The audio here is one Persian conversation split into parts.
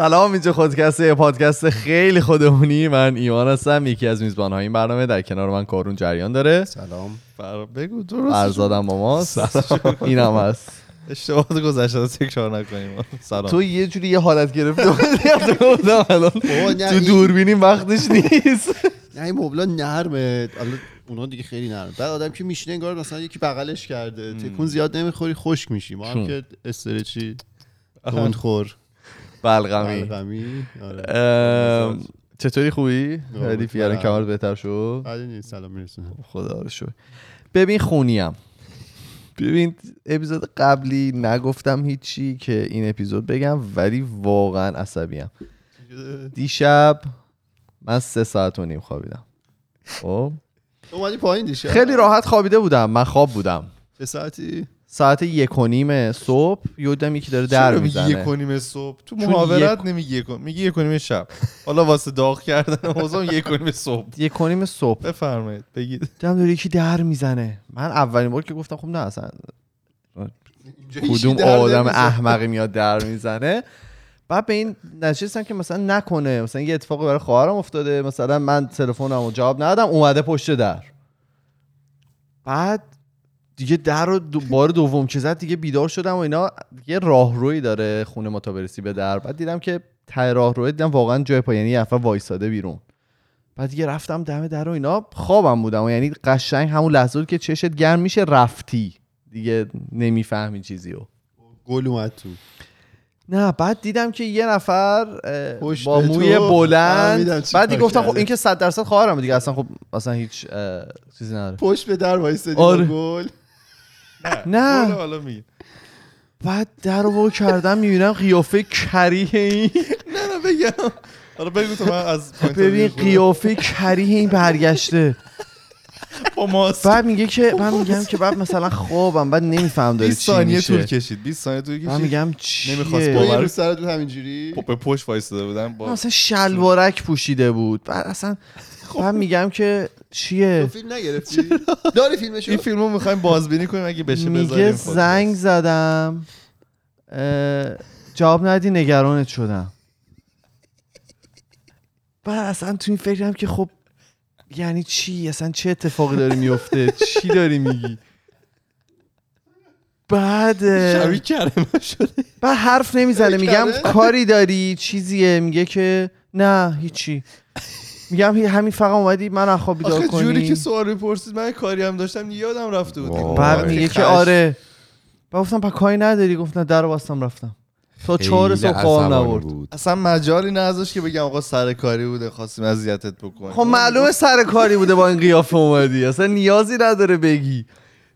سلام اینجا خودکسته یه پادکست خیلی خودمونی. من ایمان هستم یکی از میزبان این برنامه. در کنار من کارون جریان داره. سلام. فر... بگو درست فرزادم با ماست اینم هست. اشتباهات گذشته تکرار نکنیم. سلام. تو یه جوری یه حالت گرفتی. الان تو دوربینیم وقتش نیست. نه این مبلا نرمه. اونا دیگه خیلی نرمه. بعد آدم که میشینه انگار مثلا یکی بغلش کرده. تکون زیاد نمی‌خوری خشک میشی. ما هم؟ که استرچی خور بلغمی. بلغمی. آره. چطوری خوبی؟ ردیفی الان بله. کمر بهتر شد؟ نیست سلام میرسونم خدا رو شکر. ببین خونیم. ببین اپیزود قبلی نگفتم هیچی که این اپیزود بگم ولی واقعا عصبیم. دیشب من سه ساعت و نیم خوابیدم. خب؟ اومدی پایین دیشه خیلی راحت خوابیده بودم. من خواب بودم. چه ساعتی؟ ساعت یک و نیم صبح یودم یکی داره در میگی یک می‌زنه و نیم صبح؟ تو محاورت یک- نمیگی یک میگی یک و نیم شب. حالا واسه داغ کردن اوضاع یک و نیم صبح. یک و نیم صبح. بفرمایید بگید. دیدم داره یکی در می‌زنه. من اولین بار که گفتم خب نه اصلا کدوم آدم. احمقی میاد در می‌زنه. بعد به این نشستم که مثلا نکنه. مثلا یه اتفاقی برای خواهرم افتاده. مثلا من تلفنم رو جواب ندادم اومده پشت در. بعد دیگه در رو دو بار دوم که زد دیگه بیدار شدم و اینا. یه راهروی داره خونه ما تا برسی به در. بعد دیدم که ته راهروی دیدم واقعا جای پا یعنی یه وایساده بیرون. بعد دیگه رفتم دم در و اینا. خوابم بودم و یعنی قشنگ همون لحظه بود که چشت گرم میشه رفتی. دیگه نمی‌فهمی چیزی رو. گل اومد تو. نه بعد دیدم که یه نفر با موی. بلند. بعد گفتم خب. این که 100 درصد خواهرم دیگه. اصلا خب اصلا هیچ چیزی نداره. پشت به در وایستادی آره. گل. نه. حالا حالا میگی بعد در رو کردم می‌بینم قیافه کریه این. نه نه بگم. حالا بگو تو من از ببین قیافه کریه این برگشته. با ماست. بعد میگه که من میگم که بعد مثلا خوابم بعد نمیفهم داره 20 چی ثانیه طول کشید. 20 ثانیه طول من کشید. میگم چیه؟ نمی‌خواست باور- سرت بود همینجوری. خب به پشت وایساده بودن من با اصلا شلوارک پوشیده بود. بعد اصلا بعد میگم که تو چیه فیلم نگرفتی؟ داری فیلمشو؟ این فیلمو می‌خوایم بازبینی کنیم اگه بشه میگه زنگ زدم جواب ندی نگرانت شدم. بعد اصلا تو این فکرم که خب یعنی چی؟ اصلا چه اتفاقی داره میفته چی داری میگی؟ بعد شبیه شده. بعد حرف نمی‌زنه میگم؟ کاری داری چیزیه میگه که نه هیچی. میگم هی- همین فقط اومدی من خواب بیدار آخه جوری کنی. که سوال پرسید من کاری هم داشتم یادم رفته بود. بعد. میگه که. آره. بعد گفتم پا کاری نداری؟ گفتم در رو بستم رفتم. تا چهار صبح خوابم نبرد. اصلا مجالی نذاشت که بگم آقا سر کاری بوده خواستیم اذیتت بکنیم. خب معلومه سر کاری بوده با این قیافه اومدی. اصلا نیازی نداره بگی.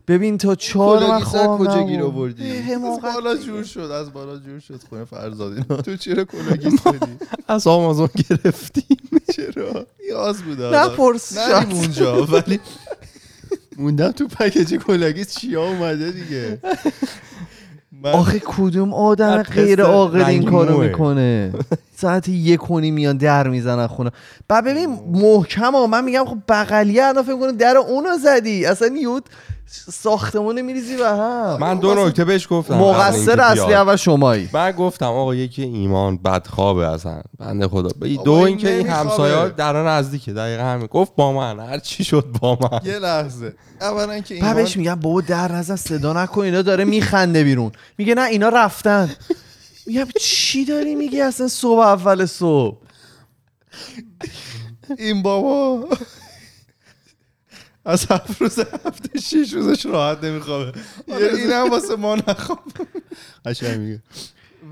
ببین تا چهار من خوابم کجا. گیر آوردی؟ از بالا. جور شد از بالا جور شد. خونه فرزاد اینا. تو چرا کلاگی دادی از آمازون گرفتیم. چرا؟ نیاز بوده نه نریم اونجا ولی موندم تو پکیج کلاگی چیا اومده دیگه. آخه کدوم آدم غیر عاقل این کارو. می‌کنه؟ ساعت یک و نیم میان در می‌زنن خونه. بعد ببین محکم ها من میگم خب بغلیه الان فکر کنه در اونو زدی؟ اصلا یود ساختمون میریزی به هم. من دو نکته بهش گفتم مقصر اصلی. اول شمایی. من گفتم آقا یکی ایمان بدخوابه اصلا. بنده خدا. ب- دو این اینکه این نمیخوابه. همسایه در نزدیکه. دقیقا همین. گفت با من. هر چی شد با من. یه لحظه. اولا که ایمان بهش میگم بابا در نزن صدا نکن اینا داره میخنده بیرون. میگه نه اینا رفتن. میگم چی داری میگی اصلا صبح اول صبح؟ این بابا. از هفت روز هفته شیش روزش راحت نمیخوابه. این هم واسه ما نخواب. قشنگ میگه.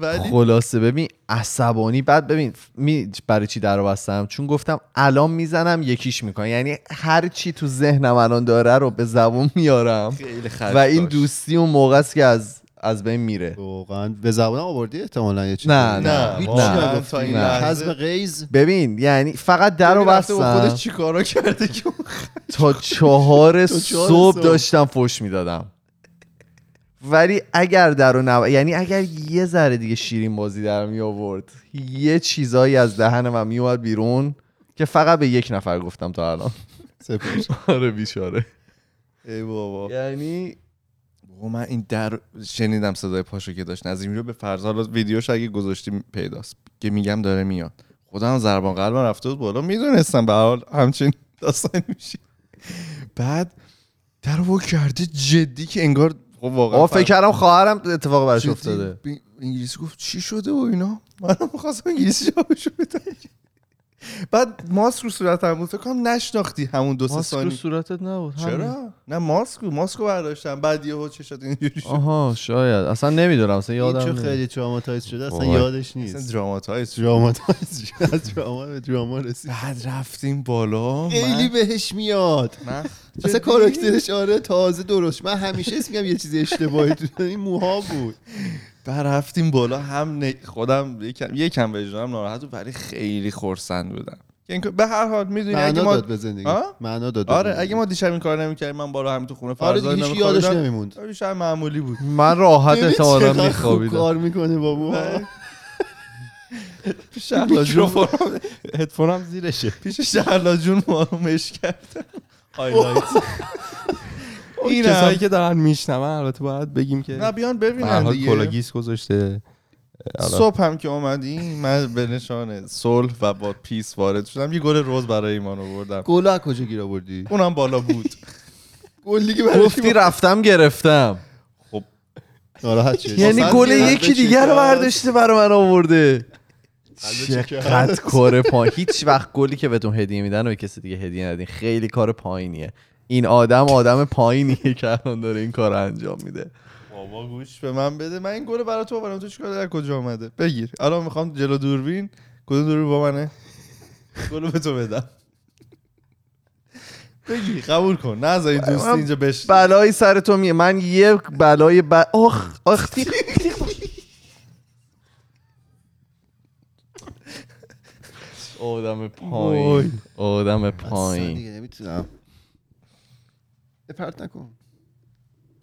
ولی خلاصه ببین عصبانی. بعد ببین می برای چی در بستم چون گفتم الان می‌زنم یکیش می‌کنم یعنی هر چی تو ذهنم الان داره رو به زبون میارم. خیلی و این. دوستی اون موقع است که از از بین میره. واقعا. به زبان آوردی احتمالا یه چیزی؟ نه، نه. نگفتی. تا این نه. حزم غیز ببین یعنی فقط در رو با خودش بستم چیکارا کرده که تا چهار صبح. داشتم فش می‌دادم. ولی اگر در رو نب... یعنی اگر یه ذره دیگه شیرین بازی در می آورد یه چیزایی از دهن من می اومد بیرون که فقط به یک نفر گفتم تا الان. آره بیچاره. ای بابا. یعنی و من این در شنیدم صدای پاشو که داشت نظیم رو به فرض حالا ویدیوش اگه گذاشتیم پیداست. که میگم داره میاد. خودم ضربان قلبم رفته بود بالا. می‌دونستم به حال همچین داستانی میشه. بعد در رو وا کرده جدی که انگار خب واقعا فکر کردم خواهرم اتفاق براش افتاده. انگلیسی گفت چی شده و اینا؟ منم می‌خواستم انگلیسی جوابشو بدم. بعد ماسک رو صورتم بود. فکر کنم نشناختی همون دو سه ماسک رو صورتت نبود. چرا؟ نه ماسک رو ماسک رو برداشتم. بعد یهو چشات اینجوری شد. آها شاید. اصلا نمی‌دونم. اصلا این یادم نمیاد. خیلی traumatize شده. اصلا. یادش اصلا نیست. dramatize شد. تراماتایز شد. از دراما به دراما رسید. بعد رفتیم بالا. خیلی من, بهش میاد. من اصلا کاراکترش آره تازه درست من همیشه اسم میگم یه چیز اشتباهی تو این موها بود. بعد رفتیم بالا هم ن- خودم یکم یکم وجدانم ناراحت بود ولی خیلی خورسند بودم. به هر حال می‌دونی اگه معنا ما داد به زندگی؟ معنا داد آره. اگه ما دیشب این کار نمی‌کردیم من بالا همین تو خونه آره فرزاد دیگه هیچ یادش نمیموند. شاید معمولی بود. من راحت احتمالا میخوابیدم. کار می‌کنه با موها پیش شهلا هدفونم زیرشه. پیش شهلا جون ما رو مش کردن highlight این کسایی که دارن میشنون البته باید بگیم که نه بیان ببینن دیگه. کلاه‌گیس گذاشته. حالا صبح هم که اومدیم من به نشان صلح و با peace وارد شدم. یه گل رز برای ایمان آوردم. گل از کجا گیر آوردی؟ اونم بالا بود. گل دیگه برای گفتی رفتم گرفتم. ناراحت شد یعنی گل یکی دیگر رو؟ برداشته برای من آورده؟ چقدر کار پایین. هیچ وقت گلی که بهتون هدیه میدن و به کسی دیگه هدیه ندین. خیلی کار پایینیه. این آدم آدم پایینیه که الان داره این کار انجام میده. بابا گوش به من بده. من این گل برای تو آوردم. تو چیکار در کجا اومده؟ بگیر. الان می‌خوام جلو دوربین. کدوم دوربین با منه؟ گلو به تو بدم. بگیر. قبول کن. نه این دوستی من اینجا بش بلایی سر تو میه. من یه بلای ب... آخ آخ تیق. آدم پایین. آدم پایین. دیگه نمی‌تونم. پرت نکن.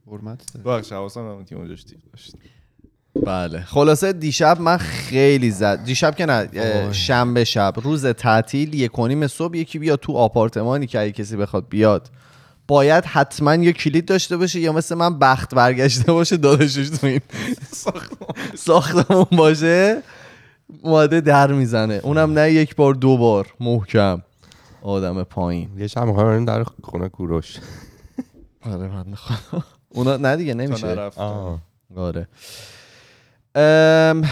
حرمت. بخش حواسم نبود که اونجاش داشت بله. خلاصه دیشب من خیلی زد. دیشب که نه شنبه شب روز تعطیل یک و نیم صبح یکی بیاد تو آپارتمانی که اگه کسی بخواد بیاد. باید حتما یه کلید داشته باشه یا مثل من بخت برگشته باشه داداشش تو این ساختمون. باشه. اومده در می‌زنه. اونم نه یک بار دو بار. محکم. آدم پایین. یه شب می‌خوایم بریم در خونه کوروش. آره من می‌خوام. اونا نه دیگه نمیشه. آره. ام،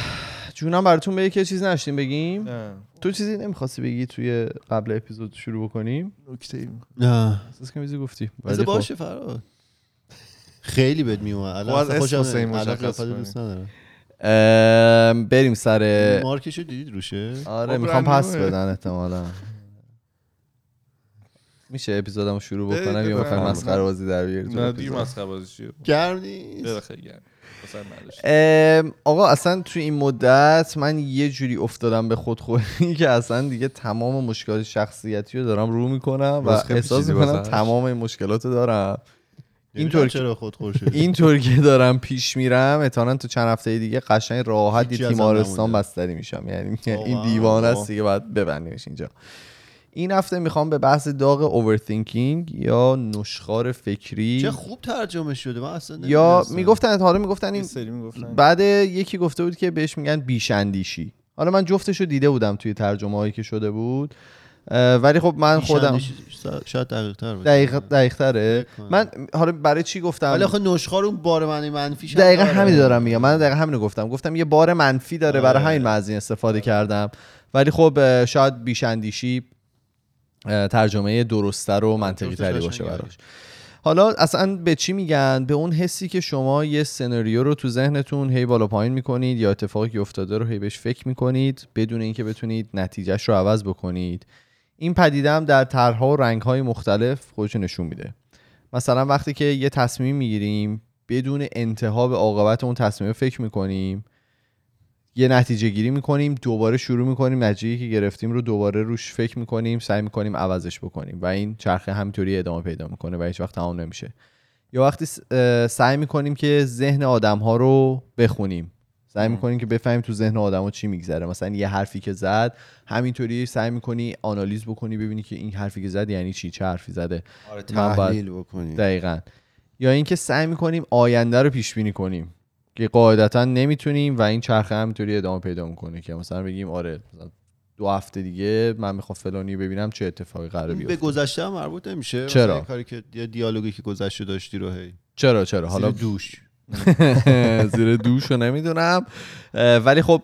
جونم براتون به یکی چیز نشتیم بگیم. نه. تو چیزی نمی‌خواستی بگی توی قبل اپیزود شروع بکنیم؟ نکته ای نه. احساس کنم چیزی گفتی. ولی خب. باشه فراد. خیلی بد میومد خب الان از اصلا اسم خوشم حسین. دوست ندارم. ام، بریم سر مارکشو دیدید روشه؟ آره خب می‌خوام. پس بدن احتمالا. میشه اپیزودمو شروع بکنم یا. می‌خوای مسخره بازی در بیاری تو نه؟ دیگه مسخره بازی چیه گرم نیست ام، آقا اصلا توی این مدت من یه جوری افتادم به خودخوری که اصلا دیگه تمام مشکلات شخصیتی رو دارم رو می‌کنم و احساس می‌کنم. تمام این مشکلات رو دارم اینطور اینطور چرا خود خور شد اینطور که دارم پیش میرم احتمالاً تو چند هفته دیگه قشنگ راحت تیمارستان. بستری میشم یعنی این؟ دیوانه است. دیگه باید ببندیمش اینجا این هفته می‌خوام به بحث داغ اوورثینکینگ یا نشخار فکری چه خوب ترجمه شده من اصلا یا. می‌گفتن حالا می‌گفتن این سری می‌گفتن. بعد یکی گفته بود که بهش میگن بیشندیشی حالا من جفتشو دیده بودم توی ترجمه هایی که شده بود ولی خب من خودم شاید دقیق تر بود دقیق دقیق تره. من حالا برای چی گفتم؟ ولی آخه نشخار اون بار معنی منفیش هم دقیقا داره. همین دارم میگم. من دقیقا همین گفتم. گفتم یه بار منفی داره برای آره. همین من از این استفاده کردم. ولی خب شاید بیشندیشی ترجمه درستتر و منطقی تری باشه. براش. حالا اصلا به چی میگن؟ به اون حسی که شما یه سناریو رو تو ذهنتون هی بالا پایین می‌کنید یا اتفاقی که افتاده رو هی بهش فکر می‌کنید بدون اینکه بتونید نتیجهش رو عوض بکنید. این پدیده هم در طرحها و رنگهای مختلف خودشو نشون میده. مثلا وقتی که یه تصمیم می‌گیریم بدون انتها به عاقبت اون تصمیم فکر می‌کنیم یه نتیجه گیری می‌کنیم دوباره شروع می‌کنیم نتیجه که گرفتیم رو دوباره روش فکر می‌کنیم سعی می‌کنیم عوضش بکنیم و این چرخه همینطوری ادامه پیدا می‌کنه و هیچ وقت تمام نمیشه. یا وقتی سعی می‌کنیم که ذهن آدم ها رو بخونیم. سعی می‌کنیم که بفهمیم تو ذهن آدم ها چی میگذره. مثلا یه حرفی که زد همینطوری سعی می‌کنی آنالیز بکنی ببینی که این حرفی که زد یعنی چی چه حرفی زده. آره تحلیل بکنی. دقیقا. یا اینکه سعی می‌کنیم آینده رو پیش بینی کنیم. که قاعدتا نمی‌تونیم و این چرخه همینطوری ادامه پیدا می‌کنه که مثلا بگیم آره مثلا دو هفته دیگه من می‌خوام فلانی ببینم چه اتفاقی قراره به بیفته. گذشته هم مربوط نمیشه؟ چرا؟ کاری که دیالوگی که گذشته داشتی رو هی. چرا چرا؟ حالا دوش. زیر دوش رو نمی‌دونم. ولی خب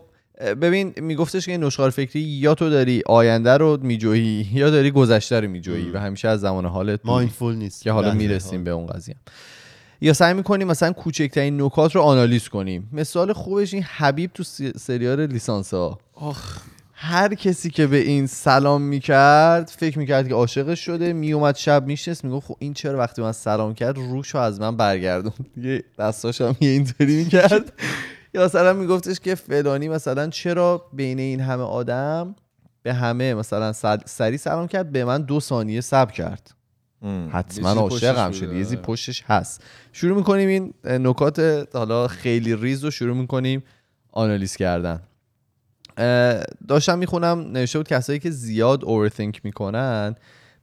ببین میگفتش که این نشخار فکری یا تو داری آینده رو میجویی یا داری گذشته رو میجویی و همیشه از زمان حالت. مایندفول نیست. که حالا می‌رسیم. به اون قضیه. یا سعی می‌کنیم مثلا کوچکترین نکات رو آنالیز کنیم. مثال خوبش این حبیب تو سریال لیسانس ها هر کسی که به این سلام می‌کرد فکر می‌کرد که عاشقش شده میومد شب میشنست می‌گفت خب این چرا وقتی من سلام کرد روشو از من برگردون یه دستاش هم یه اینطوری می‌کرد. یا مثلا میگفتش که فلانی مثلا چرا بین این همه آدم به همه مثلا سر- سری سلام کرد به من دو ثانیه صبر کرد. حتما عاشقم بوده. یه پشتش هست. شروع می‌کنیم این نکات حالا خیلی ریز رو شروع می‌کنیم آنالیز کردن. داشتم می‌خونم نوشته بود کسایی که زیاد overthink می‌کنن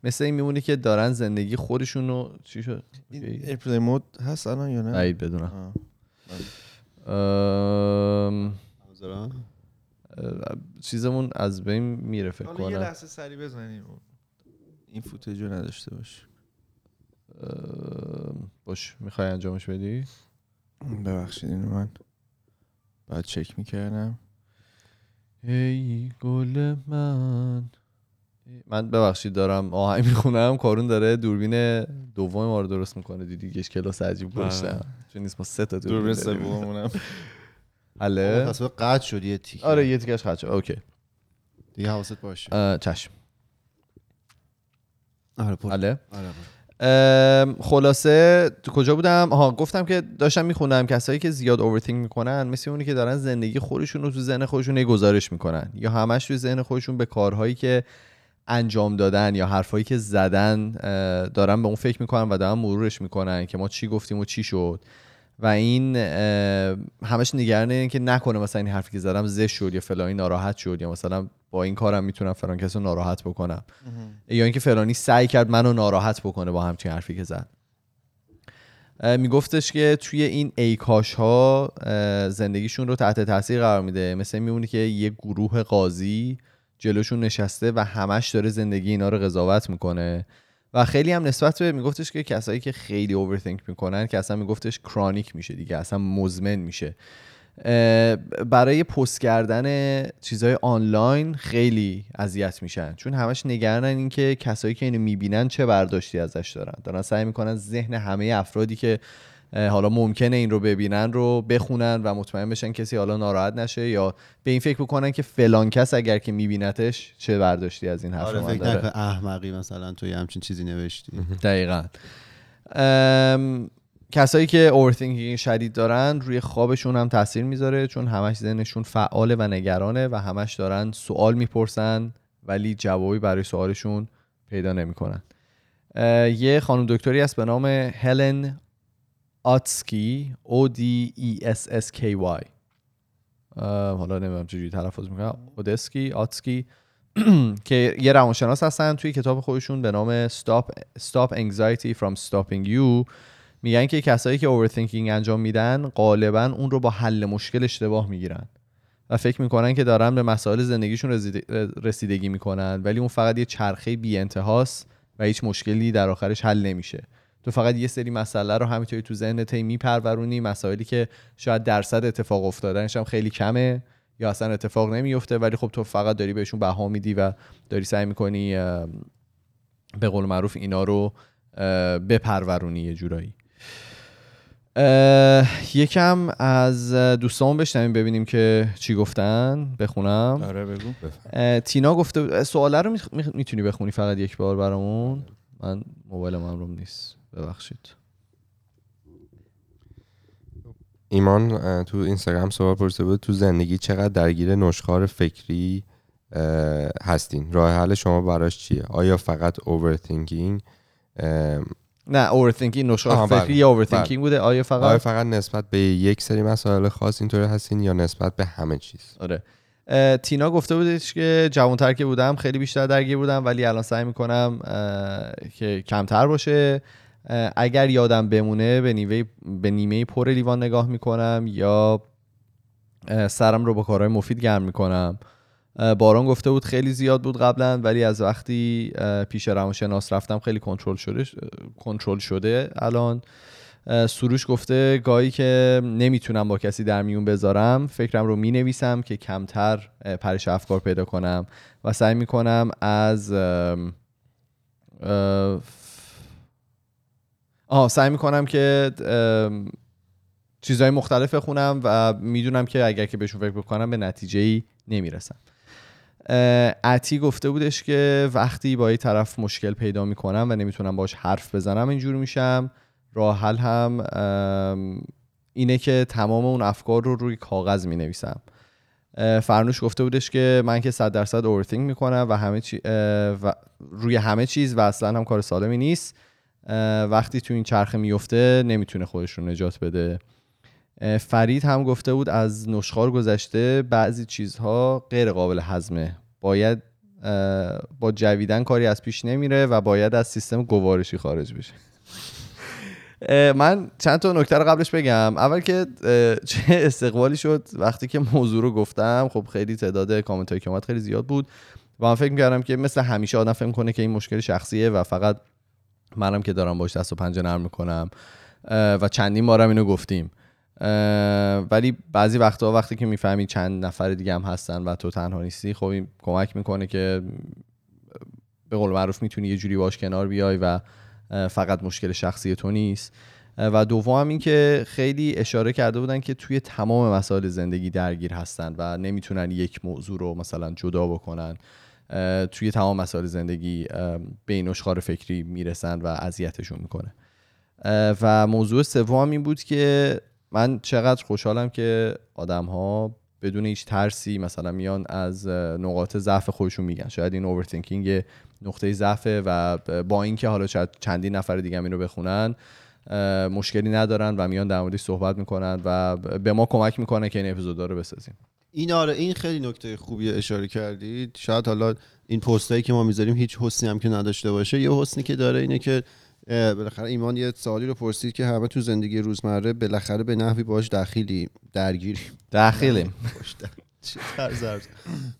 مثل این میمونه که دارن زندگی خودشون رو چی شد؟ airplane mode هست الان یا نه؟ بعید بدونم. ام، چیزمون از بین میره فکر حالا یه کنم. لحظه سری بزنیم. این footage رو نداشته باش. باش می‌خوای انجامش بدی؟ ببخشید اینو من باید چک می‌کردم. ای گل من. من ببخشید دارم آهنگ می‌خونم. کارون داره دوربین دوم ما رو درست می‌کنه. دیدی یه کلاس عجیب گذاشتم. چون نیست ما سه تا دوربین. سومونم حله تصویر قطع شد یه تیکه. آره یه تیکش خرچه اوکی. دیگه حواست باشه. چشم. آره پر آره پر. ام، خلاصه کجا بودم؟ آها گفتم که داشتم میخوندم کسایی که زیاد اوورثینک می‌کنن مثل اونی که دارن زندگی خودشون رو تو ذهن خودشون گزارش می‌کنن یا همش تو ذهن خودشون به کارهایی که انجام دادن یا حرفایی که زدن دارن به اون فکر می‌کنن و دارن مرورش می‌کنن که ما چی گفتیم و چی شد. و این همش نگران اینه که نکنه مثلا این حرفی که زدم زش شد یا فلانی ناراحت شد یا مثلا با این کارم می‌تونم فلان کس رو ناراحت بکنم. یا اینکه فلانی سعی کرد منو ناراحت بکنه با همچین حرفی که زد. میگفتش که توی این ایکاش ها زندگیشون رو تحت تاثیر قرار میده. مثل میمونه که یه گروه قاضی جلوشون نشسته و همش داره زندگی اینا رو قضاوت می‌کنه. و خیلی هم نسبت به میگفتش که کسایی که خیلی اوورثینک می‌کنن که اصلا میگفتش کرانیک میشه دیگه اصلا مزمن میشه. برای پست کردن چیزهای آنلاین خیلی اذیت میشن. چون همش نگرانن اینکه کسایی که اینو می‌بینن چه برداشتی ازش دارن. دارن سعی می‌کنن ذهن همه افرادی که حالا ممکنه این رو ببینن رو بخونن و مطمئن بشن کسی حالا ناراحت نشه یا به این فکر بکنن که فلان کس اگر که میبینتش چه برداشتی از این حرف آره فکر داره. احمقی مثلا تو یه همچین چیزی نوشتی. دقیقا. ام، کسایی که اوورثینکینگ شدید دارن روی خوابشون هم تاثیر می‌ذاره چون همش ذهنشون فعاله و نگرانه و همش دارن سوال می‌پرسن ولی جوابی برای سوالشون پیدا نمی‌کنن. یه خانم دکتری هست به نام هلن آتسکی O D E S S K Y. حالا نمی‌دونم چجوری تلفظ می‌کنم. اودسکی آتسکی که یه روانشناس هستن توی کتاب خودشون به نام Stop, Stop Anxiety from Stopping You. میگن که کسایی که overthinking انجام میدن غالبا اون رو با حل مشکل اشتباه می‌گیرن. و فکر می‌کنن که دارن به مسائل زندگیشون رسیدگی می‌کنن ولی اون فقط یه چرخه بی انتهاست و هیچ مشکلی در آخرش حل نمیشه. تو فقط یه سری مسئله رو همینطوری تو ذهنت میپرورونی مسائلی که شاید درصد اتفاق افتادنش هم خیلی کمه یا اصلا اتفاق نمیفته ولی خب تو فقط داری بهشون بها میدی و داری سعی می‌کنی به قول معروف اینا رو بپرورونی یه جورایی. یکم از دوستان بشنویم ببینیم که چی گفتن. بخونم. آره بگو. تینا گفته سواله رو می‌تونی بخونی فقط یک بار برامون؟ من موبایل من روم نیست. ببخشید. ایمان تو اینستاگرام سوال پرسیده بود تو زندگی چقدر درگیر نشخوار فکری هستین؟ راه حل شما براش چیه؟ آیا فقط overthinking نه overthinking نشخوار آها، فکری. یا overthinking بوده. آیا فقط آیا فقط نسبت به یک سری مسائل خاص اینطوری هستین یا نسبت به همه چیز؟ آره. تینا گفته بودش که جوانتر که بودم خیلی بیشتر درگیر بودم ولی الان سعی می‌کنم که کمتر باشه. اگر یادم بمونه به نیمه به نیمه پر لیوان نگاه می‌کنم یا سرم رو با کارهای مفید گرم می‌کنم. باران گفته بود خیلی زیاد بود قبلا ولی از وقتی پیش روانشناس رفتم خیلی کنترل شده کنترل شده الان. سروش گفته گاهی که نمی‌تونم با کسی در میون بذارم فکرم رو می‌نویسم که کمتر پرش افکار پیدا کنم و سعی می‌کنم از آه سعی می‌کنم که چیزهای مختلف بخونم و می‌دونم که اگر که بهشون فکر بکنم به نتیجه ای نمی‌رسم. عتی گفته بودش که وقتی با یه طرف مشکل پیدا می‌کنم و نمی‌تونم باش حرف بزنم اینجور میشم. راه حل هم اینه که تمام اون افکار رو روی کاغذ می نویسم فرنوش گفته بودش که من که صد درصد اورثینگ می‌کنم و همه چی و روی همه چیز و اصلا هم کار سالمی نیست. وقتی تو این چرخه میفته نمی‌تونه خودش رو نجات بده. فرید هم گفته بود از نشخار گذشته بعضی چیزها غیر قابل هضمه. باید با جویدن کاری از پیش نمیره و باید از سیستم گوارشی خارج بشه. من چند تا نکته رو قبلش بگم. اول که چه استقبالی شد وقتی که موضوع رو گفتم. خب خیلی تعداد کامنت هایی که اومد خیلی زیاد بود و من فکر می‌کردم که مثل همیشه آدم فکر کنه که این مشکل شخصیه و فقط منم که دارم باش دست و پنجه نرم می‌کنم. و چندین بارم اینو گفتیم. ولی بعضی وقتها وقتی که می‌فهمی چند نفر دیگه هم هستن و تو تنها نیستی خب این کمک می‌کنه که به قول معروف می‌تونی یه جوری باش کنار بیای و فقط مشکل شخصی تو نیست. و دوم این که خیلی اشاره کرده بودن که توی تمام مسائل زندگی درگیر هستن و نمی‌تونن یک موضوع رو مثلا جدا بکنن. توی تمام مسائل زندگی به این اشخار فکری می‌رسن و اذیتشون می‌کنه. و موضوع سوم این بود که من چقدر خوشحالم که آدم ها بدون هیچ ترسی مثلا میان از نقاط ضعف خودشون میگن. شاید این اوورتینکینگ نقطه ضعفه و با اینکه حالا شاید چندین نفر دیگه هم اینو بخونن مشکلی ندارن و میان در موردش صحبت می‌کنن و به ما کمک می‌کنه که این اپیزودا رو بسازیم. این آره این خیلی نکته خوبی اشاره کردید. شاید حالا این پستایی که ما می‌ذاریم هیچ حسنی هم که نداشته باشه یه حسنی که داره اینه که بالاخره ایمان یه سوالی رو پرسید که همه تو زندگی روزمره بالاخره به نحوی باهاش دخیلی درگیریم. داخلیم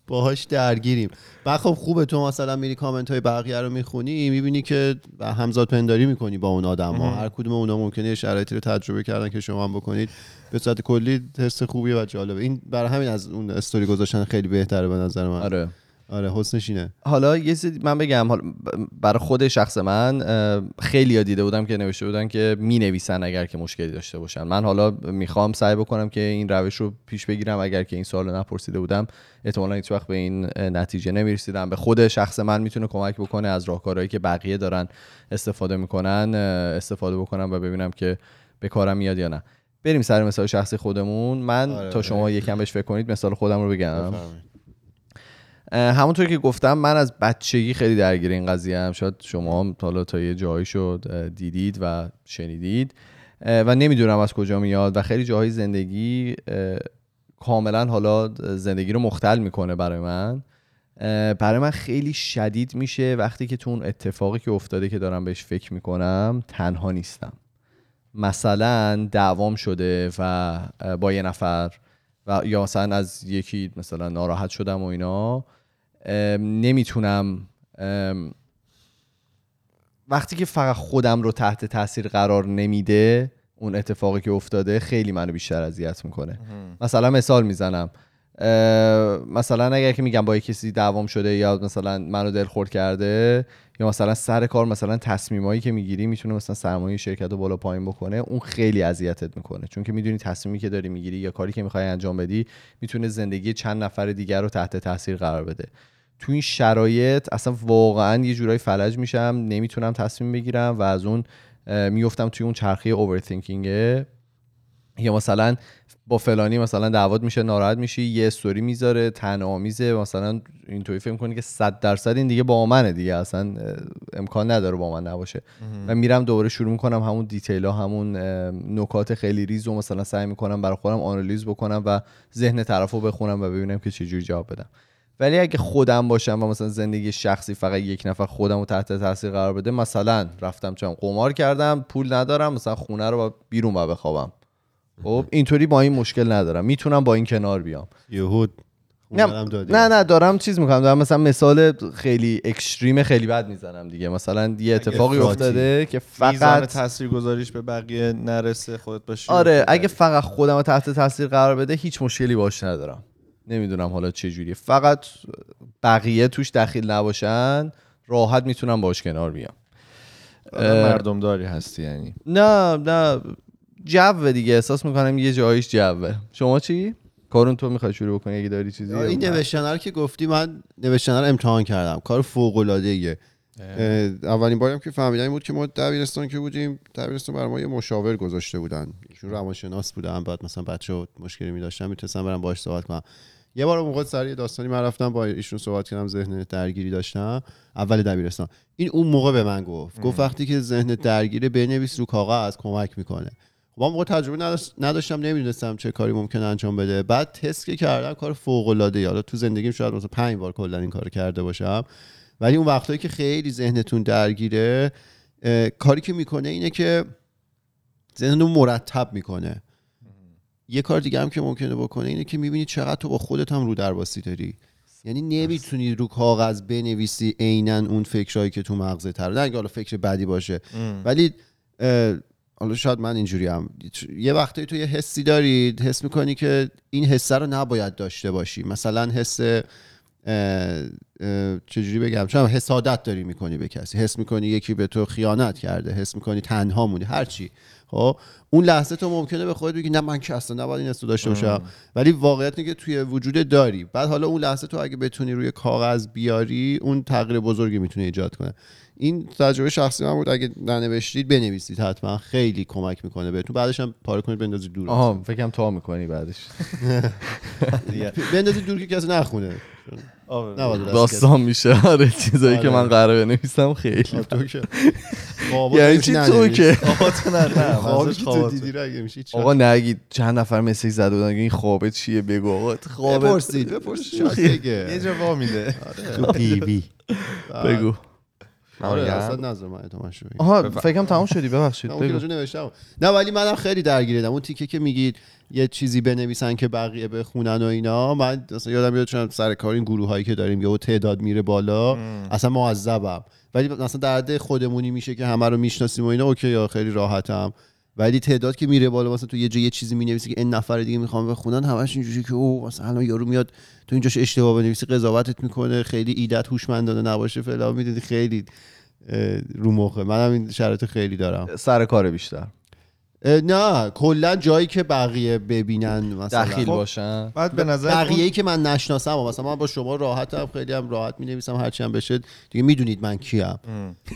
باهاش درگیریم. و خب خوبه تو مثلا میری کامنت های بقیه رو می‌خونی می‌بینی که همزاد پنداری می‌کنی با اون آدم ها. هر کدوم اونا ممکنه یه شرایطی رو تجربه کردن که شما هم بکنید. به صورت کلی حس خوبیه و جالبه. این برای همین از اون استوری گذاشتن خیلی بهتره به نظر من. آره. آره حسنش اینه. حالا یه چیزی من بگم برای خود شخص من خیلی ها دیده بودم که نوشته بودن که می نویسن اگر که مشکلی داشته باشن. من حالا می‌خوام سعی بکنم که این روش رو پیش بگیرم. اگر که این سوال رو نپرسیده بودم احتمالا هیچ وقت به این نتیجه نمی‌رسیدم. به خود شخص من می‌تونه کمک بکنه از راهکارهایی که بقیه دارن استفاده می‌کنن استفاده بکنم و ببینم که به کارم میاد یا نه. بریم سر مثال شخصی خودمون. من آره، تا شما یکم بهش فکر کنید مثال خودم رو بگم. همونطور که گفتم من از بچگی خیلی درگیر این قضیه هم شاید شما هم حالا تا یه جایی شد دیدید و شنیدید. و نمی‌دونم از کجا میاد و خیلی جاهای زندگی کاملا حالا زندگی رو مختل می‌کنه برای من. برای من خیلی شدید میشه وقتی که تو اون اتفاقی که افتاده که دارم بهش فکر می‌کنم تنها نیستم. مثلا دعوام شده و با یه نفر و یا مثلا از یکی مثلا ناراحت شدم و اینا. نمی‌تونم وقتی که فقط خودم رو تحت تاثیر قرار نمیده اون اتفاقی که افتاده خیلی منو بیشتر اذیت می‌کنه. مثلا مثال می‌زنم. مثلا اگر که میگم با کسی دعوام شده یا مثلا منو دلخور کرده یا مثلا سر کار مثلا تصمیمایی که می‌گیری می‌تونه مثلا سرمایه شرکت رو بالا پایین بکنه اون خیلی اذیتت می‌کنه. چون که می‌دونی تصمیمی که داری می‌گیری یا کاری که می‌خوای انجام بدی می‌تونه زندگی چند نفر دیگر رو تحت تاثیر قرار بده. تو این شرایط اصلا واقعا یه جورایی فلج میشم نمی‌تونم تصمیم بگیرم و از اون میفتم توی اون چرخه overthinking ه یا مثلا با فلانی مثلا دعوت میشه ناراحت میشی یه استوری می‌ذاره طعنه‌آمیزه مثلا اینطوری فکر کنی که 100 درصد این دیگه با منه دیگه اصلا امکان نداره با من نباشه. و میرم دوباره شروع می‌کنم همون detail ها همون نکات خیلی ریز و مثلا سعی می‌کنم برای خودم آنالیز بکنم و ذهن طرف رو بخونم و ببینم که چجوری جواب بدم. ولی اگه خودم باشم و مثلا زندگی شخصی فقط یک نفر خودم رو تحت تاثیر قرار بده مثلا رفتم چون قمار کردم پول ندارم مثلا خونه رو با بیرون با بخوابم. خب اینطوری با این مشکل ندارم. می‌تونم با این کنار بیام. یهود نه. نه نه دارم چیز می‌کنم. دارم مثلا مثال خیلی اکستریم خیلی بد می‌زنم دیگه. مثلا یه اتفاقی. افتاده که فقط تاثیر گذاریش به بقیه نرسه خودت باشی آره اگه فقط خودم تحت تاثیر قرار بده هیچ مشکلی باش ندارم. نمی‌دونم حالا چه جوریه. فقط بقیه توش دخیل نباشن راحت می‌تونم باش کنار بیام. مردم داری هستی یعنی. نه نه. جو دیگه. احساس می‌کنم یه جایش جوه. شما چی؟ کارون تو می‌خوای شروع بکنی؟ اگه داری چیزی این نوشتنه رو که گفتی من نوشتنه رو امتحان کردم. کار فوق العاده ایه اولین بارم که فهمیدم این بود که ما دبیرستان که بودیم دبیرستان برای ما یه مشاور گذاشته بودن. ایشون روانشناس بودن بعد مثلا بچه مشکلی می داشتن می‌تونستم برم باهاش صحبت کنم یه بار موقع سر داستانی من رفتم با ایشون صحبت کردم ذهن درگیری داشتم اول دبیرستان. این اون موقع به من گفت گفت وقتی که ذهن درگیره بنویس رو کاغذ کمک می‌کنه. خب من موقع تجربه نداشت- نداشتم نمی‌دونستم چه کاری ممکن انجام بده. بعد تست که کردم کار فوق العاده حالا تو زندگیم شاید مثلا پنج بار کلا این کارو کرده باشم. ولی اون وقتایی که خیلی ذهنتون درگیره کاری که می‌کنه اینه که ذهنتون مرتب می‌کنه. یه کار دیگه هم که ممکنه بکنه اینه که می‌بینی چقدر تو با خودت هم رو درباسی داری. یعنی نمی‌تونی رو کاغذ بنویسی عینا اون فکرهایی که تو مغزت هست. نه حالا فکر بدی باشه. ولی اه، حالا شاید من اینجوری هم. یه وقتایی تو یه حسی داری حس می‌کنی که این حسه رو نباید داشته باشی. مثلا حس چجوری بگم؟ چون حسادت داری می‌کنی به کسی. حس می‌کنی یکی به تو خیانت کرده. حس می‌کنی تنها موندی. هر چی. خب؟ اون لحظه تو ممکنه به خودت بگی نه من که اصلا نباید این حس رو داشته باشم. ولی واقعیت اینه که توی وجود داری. بعد حالا اون لحظه تو اگه بتونی روی کاغذ بیاری اون تغییر بزرگی می‌تونه ایجاد کنه. این تجربه شخصی من بود. اگه ننوشتید بنویسید حتما. خیلی کمک می‌کنه بهتون. بعدش هم پاره کنید بندازید دور. آها فکرم تا می‌کنی بعدش. بندازید دور که کسی نخونه. دست داستان میشه. آره چیزایی که آره. من قراره بنویسم خیلی. تو یعنی چی تو. که؟ تو آقا نگید چند نفر مسیج زده بودن این خوابه چیه بگو آقا. خوابه. بپرسید. بپرسید. یه جا وا میده. تو پی وی بگو. آره بگم؟ اصلا نظر من ادامه شو. آها فکرم تمام شدی ببخشید نوشتم. نه ولی منم خیلی درگیردم اون تیکه که میگید یه چیزی بنویسن که بقیه بخونن و اینا من مثلا یادم میاد چون سر کار این گروه هایی که داریم یهو تعداد میره بالا اصلا معذبم. ولی مثلا درد خودمونی میشه که همه رو می‌شناسیم و اینا اوکی یا خیلی راحتم. ولی تعداد که میره بالا مثلا تو یه جا یه چیزی می‌نویسی که این نفر دیگه می‌خوام بخونن همش اینجوری که او مثلا الان یارو میاد تو اینجاش اشتباه بنویسی قضاوتت می‌کنه خیلی ایدت هوشمندانه نباشه فلان می‌دونی خیلی رو مخه. منم این شرایط خیلی دارم. سر کار بیشتر. نه کلا جایی که بقیه ببینن مثلا. دخیل خب، باشن. بعد به نظر بقیه‌ای که من نشناسم و مثلا من با شما راحتم خیلی هم راحت می نویسم هرچی هم بشه دیگه می‌دونید من کیم.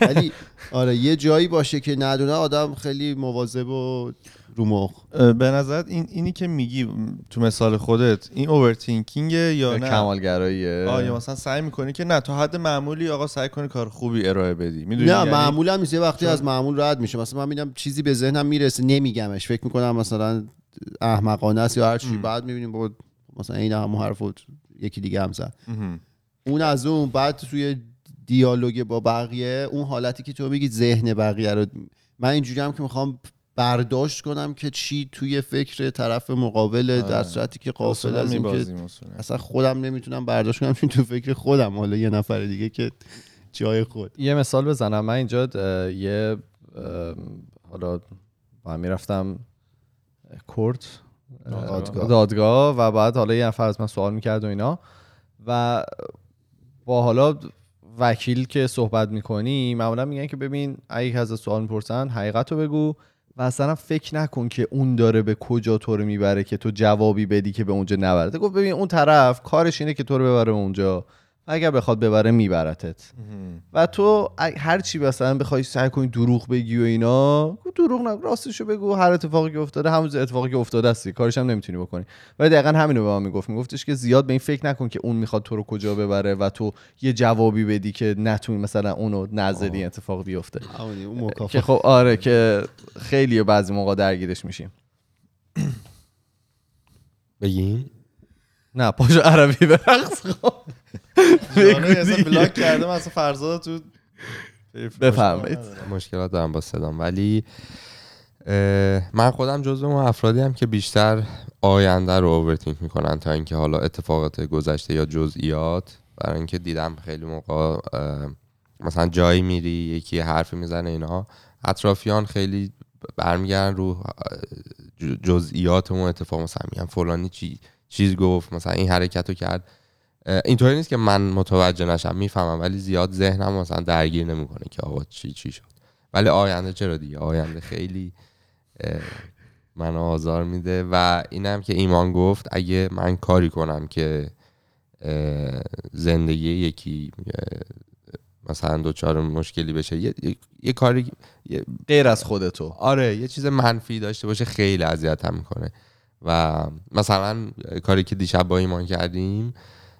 ولی آره یه جایی باشه که ندونه آدم خیلی مواظب و رو مخ. به نظر این اینی که میگی تو مثال خودت این اوورتینکینگ یا نه؟ کمالگراییه؟ آه یا مثلا سعی می‌کنی که نه تا حد معمولی آقا سعی کنی کار خوبی ارائه بدی. می‌دونی نه معمولا نیست یه وقتی از معمول رد میشه. مثلا من می‌بینم چیزی به ذهنم می‌رسه نمیگمش. فکر می‌کنم مثلا احمقانه است یا هر چی. بعد می‌بینیم با مثلا این همون حرف یکی دیگه هم زد. اون از اون بعد توی دیالوگ با بقیه اون حالتی که تو میگی ذهن بقیه رو من اینجوری هم که می‌خوام برداشت کنم که چی توی فکر طرف مقابل در صورتی که قافل از این که اصلا خودم نمی‌تونم برداشت کنم چون تو فکر خودم حالا یه نفر دیگه که جای خود. یه مثال بزنم. من اینجا یه حالا من می‌رفتم کورت اه، دادگاه. دادگاه و بعد حالا یه نفر از من سوال می‌کرد و اینا. و با حالا وکیل که صحبت می‌کنی معمولا میگن که ببین اگه از سوال می‌پرسن حقیقت رو بگو. و اصلا فکر نکن که اون داره به کجا تو رو می‌بره که تو جوابی بدی که به اونجا نبرده گفت ببین اون طرف کارش اینه که تو رو ببره اونجا. اگر بخواد ببره میبرتت. و تو هر چی مثلا بخوای سعی کنی دروغ بگی و اینا دروغ نگو راستشو بگو هر اتفاقی که افتاده همون اتفاقی که افتاده است کارش هم نمی‌تونی بکنی. ولی دقیقا همینو به من می‌گفت. میگفتش که زیاد به این فکر نکن که اون می‌خواد تو رو کجا ببره و تو یه جوابی بدی که نتونی مثلا اونو نظری اتفاق بیفته. که خب آره که خیلی بعضی موقع درگیرش میشیم. بگیم؟ نه پاشو عربی برقص خب. اصلا بلاک کردم اصلا فرزاد تو بفرمایید. مشکلات دارم با صدام. ولی من خودم جزو اون افرادی هم که بیشتر آینده رو اوورتینک می‌کنن تا اینکه حالا اتفاقات گذشته یا جزئیات. برای اینکه دیدم خیلی موقع مثلا جایی میری یکی حرفی می‌زنه اینا. اطرافیان خیلی برمیگردن رو جزئیات اون اتفاق. مثلا میگن فلانی چی چیز گفت مثلا این حرکت رو کرد. اینطوری نیست که من متوجه نشم می‌فهمم ولی زیاد ذهنم مثلا درگیر نمی‌کنه که آقا چی چی شد. ولی آینده چرا دیگه؟ آینده خیلی منو آزار میده و اینم که ایمان گفت اگه من کاری کنم که زندگی یکی مثلا دوچار مشکلی بشه یه, یه, یه کاری یه غیر از خودتو. آره یه چیز منفی داشته باشه خیلی اذیتم می‌کنه. و مثلا کاری که دیشب با ایمان کردیم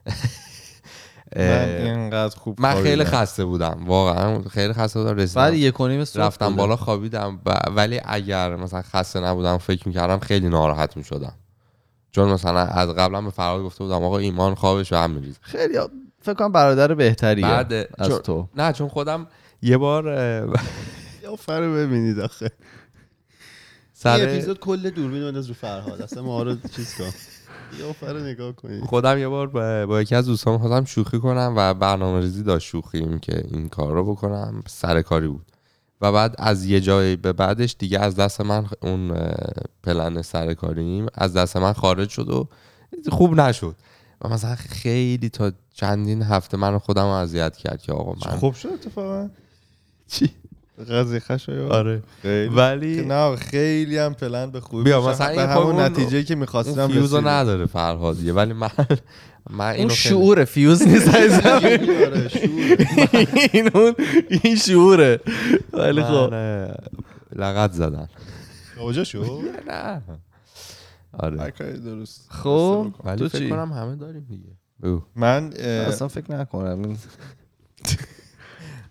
من اینقدر خوب من خیلی. خسته بودم واقعا خیلی خسته بودم بعد رسیدم یک و نیم رفتم بوده. بالا خوابیدم ب- ولی اگر مثلا خسته نبودم فکر می‌کردم خیلی ناراحت می‌شدم. چون مثلا از قبلا به فراد گفته بودم آقا ایمان خوابش به هم میریزه. خیلی فکر کنم برادر بهتریه بعد از چون- تو نه چون خودم یه بار فرو ببینید آخه. سر اپیزود کل دوربین بنداز رو فرهاد. اصلا ما رو چیز کن یا فرو نگاه کنید. خودم یه بار با, با یکی از دوستان خواستم شوخی کنم و برنامه ریزی داشت شوخیم که این کار رو بکنم. سر کاری بود. و بعد از یه جایی به بعدش دیگه از دست من اون پلن سر کاریم از دست من خارج شد و خوب نشد. و مثلا خیلی تا چندین هفته من خودم رو اذیت کرد که آقا من خوب شد اتفاقا؟ چی؟ قضیه خشایار. آره. خیلی. ولی نه خیلی هم پلن به خوبی بیا،. مثلا به همون نتیجه که می‌خواستم فیوزو نداره فرهادیه ولی من من اون شعور فیوز نیست. آره،. این اون این شعوره. ولی خب لغت زدن. کجا شد؟ نه. آره. درست. خب تو فکر چی؟ کنم همه داریم دیگه. من اصلا فکر نکنم.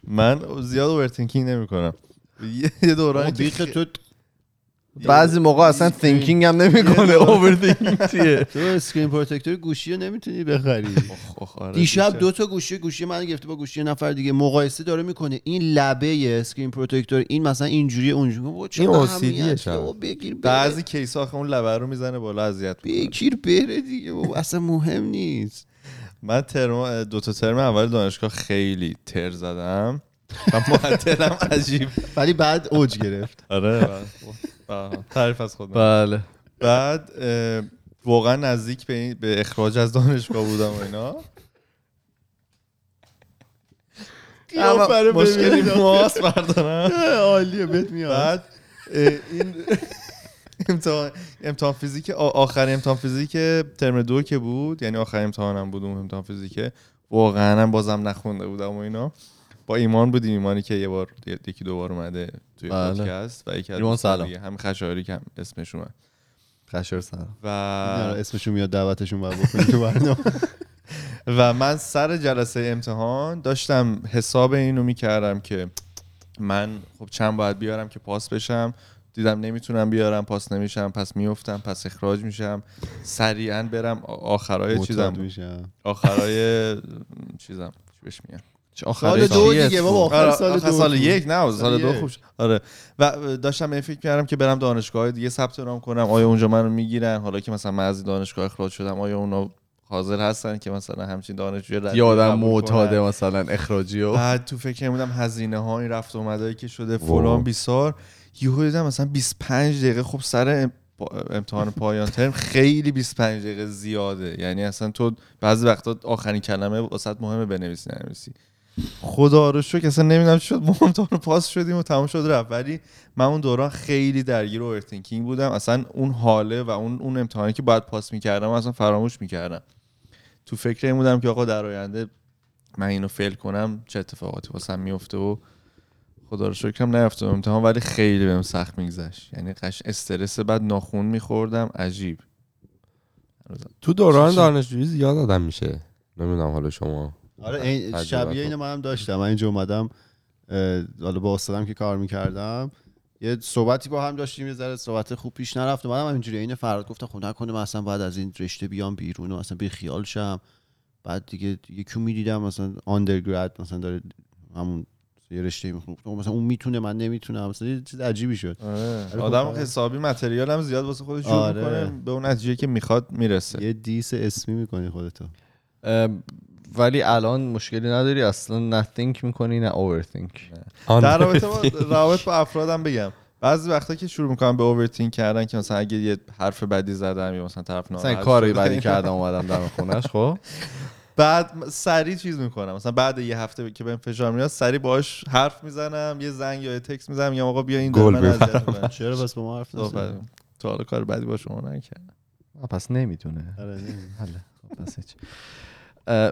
من زیاد overthinking نمی کنم یه دورانی که بیخ تو بعضی موقع اصلا thinking هم نمی‌کنه. overthinking چیه؟ تو screen protector گوشی رو نمی‌تونی بخری. آره، دیشب دو تا گوشی گوشی من گرفته با گوشی یه نفر دیگه. مقایسه داره می‌کنه. این لبه screen protector این مثلا اینجوری اونجوری. این. بابا بگیر. بعضی کیس آخه اون لبه رو می‌زنه بالا اذیت. بگیر بره دیگه. اصلا مهم نیست. من ترم دو تا ترم اول دانشگاه خیلی تر زدم. و معدلم عجیب. ولی بعد اوج گرفت. آره تعریف از خودم. بله. بعد واقعا نزدیک به, به اخراج از دانشگاه بودم و اینا. رو مشکلی. ماست بردارم عالیه بهت میاد. بعد این امتحان امتحان فیزیک آ- آخرین امتحان فیزیک ترم دو که بود یعنی آخرین امتحانم بود اون امتحان فیزیک. واقعا هم بازم نخونده بودم و اینا. با ایمان بودیم ایمانی که یه بار یکی دو بار اومده توی بله. پادکست و یکی از ایمان سلام. همین خشایاری که هم اسمش اومد. خشر سلام. و اسمشون میاد دعوتشون باید بکنی تو برنامه. و من سر جلسه امتحان داشتم حساب اینو می‌کردم که من خب چند باید بیارم که پاس بشم. دیدم نمی‌تونم بیارم پاس نمیشم پس میفتم پس اخراج میشم سریعا برم آخرای چیزم میشم آخرای چیزم چی بهش سال آخرش دو دیگه؟ بابا آخر آره، سال آخر دو سال. یک نه سال سال دو. خوب. آره و داشتم این فکر کردم که برم دانشگاه دیگه ثبت نام کنم آیا اونجا منو می‌گیرن حالا که مثلا من از این دانشگاه اخراج شدم آیا اونا حاضر هستن که مثلا همچین دانشجوی آدم قبول معتاده؟ مثلا اخراجی و بعد تو فکر بودم هزینه ها این رفت و آمدایی که شده. فلان بیسار یهو دیدم مثلا 25 دقیقه خب سر ام- امتحان پایان ترم خیلی 25 دقیقه زیاده. یعنی اصلا تو بعضی وقتا آخرین کلمه واسط مهمه بنویسی ننویسی. خدا رو شکر اصلا نمی‌دونم شد. ما امتحان پاس شدیم و تمام شد رفت. ولی من اون دوران خیلی درگیر overthinking بودم. اصلا اون حاله و اون اون امتحانی که باید پاس می‌کردم اصلا فراموش می‌کردم. تو فکر این بودم که آقا در آینده من اینو fail کنم چه اتفاقاتی واسم میفته و خدا رو شکرم نیفتم امتحان ولی خیلی بهم سخت میگذشت. یعنی قش استرس بعد ناخون میخوردم عجیب. تو دوران؟ دانشجویی زیاد آدم میشه. نمی‌دونم حالا شما آره این شبیه. اینو من هم داشتم. من اینجا اومدم حالا با استادم که کار می‌کردم یه صحبتی با هم داشتیم یه ذره صحبت خوب پیش نرفت. اومدم همینجوری این فراد گفتم خب نکنه من اصلا باید از این رشته بیام بیرون و اصلا بی خیال شم. بعد دیگه یکی می‌دیدم مثلا آندرگراد مثلا داره همون یه رشته می‌خونه مثلا اون می‌تونه من نمی‌تونم. مثلا یه چیز عجیبی شد. آره. آدم حسابی متریال هم زیاد واسه خودش جور آره. می‌کنه به اون نتیجه که می‌خواد می‌رسه. یه دیس اسمی می‌کنی خودتو. ولی الان مشکلی نداری اصلا نه think می‌کنی نه overthink. در رابطه با روابط با افرادم بگم. بعضی وقتا که شروع می‌کنم به اوورتینک کردن که مثلا اگه یه حرف بدی زدم یا مثلا طرف مثلا ناراحت کاری شده، بدی کردم اومدم در خونش خب؟ بعد سری چیز می‌کنم مثلا بعد یه هفته که بهم فشار میاد سری باهاش حرف می‌زنم یه زنگ یا یه تکست می‌زنم یا آقا بیا این گل. چرا بس با ما حرف. نزدی؟ تو حالا کار بدی با شما نکردم آه، پس نمی‌دونه آره، خب پس هیچ.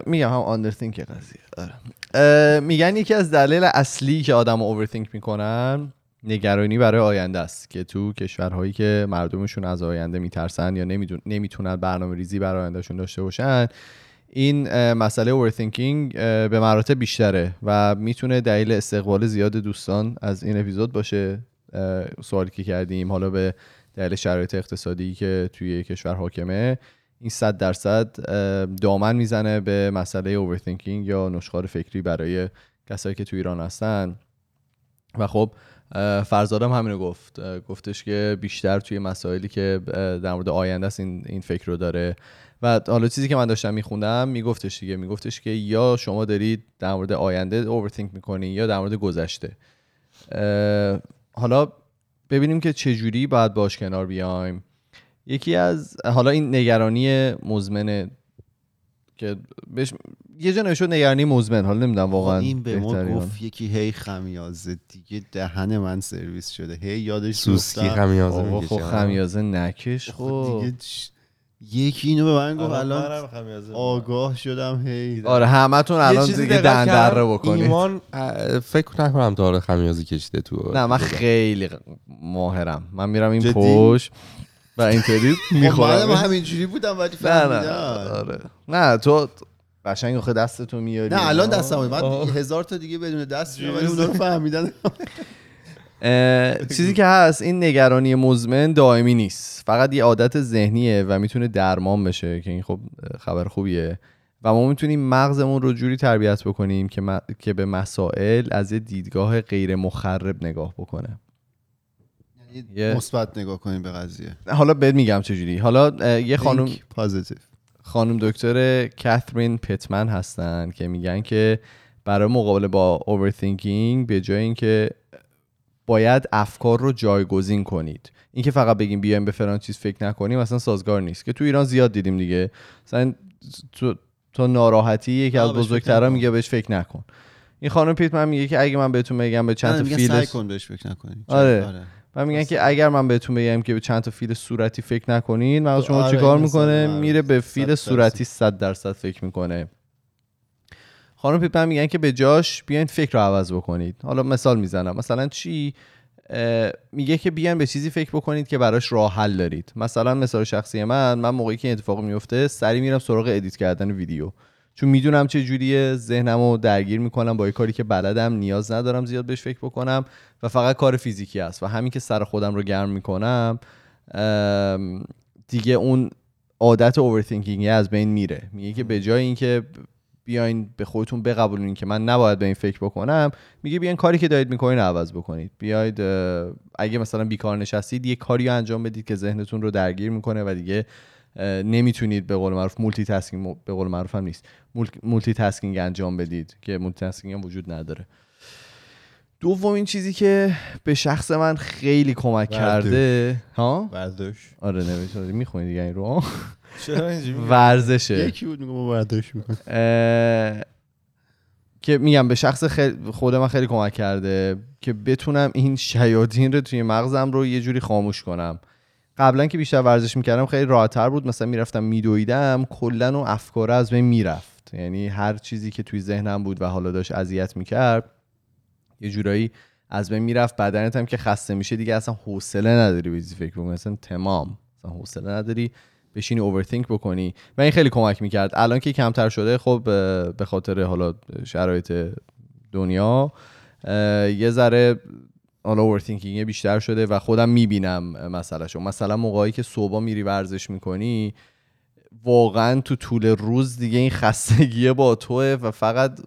میگم هم آندرثینک قضیه آره. میگن یکی از دلیل اصلی که آدم اوورثینک می‌کنن نگرانی برای آینده است که تو کشورهایی که مردمشون از آینده میترسن یا نمیدون- نمی‌تونن برنامه ریزی برای آیندهشون داشته باشن این مسئله اوورثینکینگ اه، به مراتب بیشتره و می‌تونه دلیل استقبال زیاد دوستان از این اپیزود باشه. سوالی که کردیم حالا به دلیل شرایط اقتصادی که توی کشور حاکمه این صد درصد دامن می‌زنه به مسئله اوورثینکینگ یا نشخوار فکری برای کسایی که تو ایران هستن. و خب فرزادم همینو گفت. گفتش که بیشتر توی مسائلی که در مورد آینده است این, این فکر رو داره. و حالا چیزی که من داشتم میخوندم میگفتش دیگه میگفتش که یا شما دارید در مورد آینده اوورثینک می‌کنی یا در مورد گذشته. حالا ببینیم که چجوری باید باش کنار بیایم. یکی از حالا این نگرانی مزمن که بهش یه جا نوشته نگرانی مزمن حالا نمی‌دونم واقعا این به ما گفت یکی هی خمیازه دیگه دهن من سرویس شده. هی یادش سوسکی. خمیازه می‌کشه خب خمیازه نکش خب خب. دیگه چ- یکی اینو به من گفت الان الان خمیازه. آگاه شدم هی. آره همتون الان دیگه دقت دن کرد؟ دره بکنید. ایمان فکر نکنم تا حالا خمیازی کشیده تو نه من خیلی ماهرم. من میرم این؟ پشت و اینطوری خب می‌خورم. همینجوری بودم ولی نه نه. فهمیدم. آره. نه تو قشنگ آخه دستتو میاری. نه الان دستم. من هزار تا دیگه بدون دست ولی اونا رو فهمیدن. چیزی که هست این نگرانی مزمن دائمی نیست. فقط یه عادت ذهنیه و می‌تونه درمان بشه که این خب خبر خوبیه. و ما می‌تونیم مغزمون رو جوری تربیت بکنیم که, م- که به مسائل از یه دیدگاه غیر مخرب نگاه بکنه. یه- مثبت نگاه کنیم به قضیه. حالا بهت میگم چجوری حالا یه خانم پازیتیو خانم دکتر کاترین پتمن هستن که میگن که برای مقابله با اوورثینکینگ به جای اینکه باید افکار رو جایگزین کنید. اینکه فقط بگیم بیایم به فلان چیز فکر نکنیم اصلا سازگار نیست. که تو ایران زیاد دیدیم دیگه. مثلا تو تو ناراحتی یکی از بزرگترا. میگه بهش فکر نکن. این خانم پیتمن میگه که اگه من بهتون بگم به چند تا میگن فیل سعی کن بهش فکر نکنی. آره. و میگن که اگر من بهتون بگم که به چند تا فیل صورتی فکر نکنین مغز شما آره، چیکار این می‌کنه؟ معروف. میره به فیل. صورتی 100 درصد فکر می‌کنه. خانم پیپن میگن که به جاش بیاین فکر رو عوض بکنید. حالا مثال می‌زنم. مثلا چی؟ میگه که بیاین به چیزی فکر بکنید که براش راه حل دارید. مثلا مثال شخصی من من موقعی که اتفاق میفته سری میرم سراغ edit کردن ویدیو. چون می‌دونم چه جوریه ذهنم رو درگیر می‌کنم با یه کاری که بلدم نیاز ندارم زیاد بهش فکر بکنم و فقط کار فیزیکی است و همین که سر خودم رو گرم می‌کنم دیگه اون عادت overthinking از بین میره. میگه که به جای اینکه بیاین به خودتون بقبولین که من نباید به این فکر بکنم. میگه بیاین کاری که دارید می‌کنین عوض بکنید. بیاید اگه مثلا بیکار نشستید یه کاری انجام بدید که ذهنتون رو درگیر می‌کنه و دیگه نمی‌تونید به قول معروف multitasking به قول معروف هم نیست. multitasking انجام بدید که multitasking هم وجود نداره. دومین چیزی که به شخص من خیلی کمک. کرده. ها؟ ورزش آره نوشته می‌خونی دیگه این رو؟ ورزشه. یکی بود میگم ورزش می‌کنم که میگم به شخص خود من خیلی کمک کرده که بتونم این شیاطین رو توی مغزم رو یه جوری خاموش کنم. قبلا که بیشتر ورزش می‌کردم خیلی راحتتر بود. مثلا می‌رفتم میدویدم کلا اون افکار از بین می‌رفت. یعنی هر چیزی که توی ذهنم بود و حالا داشت اذیت می‌کرد یه جورایی از بین می‌رفت. بدنت هم که خسته میشه دیگه اصلا حوصله نداری به فکر بکنی. اصلا تمام. اصلا حوصله نداری. بشینی اوورثینک بکنی. و این خیلی کمک می‌کرد. الان که کمتر شده خب به خاطر حالا شرایط دنیا یه ذره حالا اوورثینکینگ بیشتر شده و خودم می‌بینم مسئله شو مثلا موقعی که صبح میری ورزش می‌کنی واقعا تو طول روز دیگه این خستگیه با توه و فقط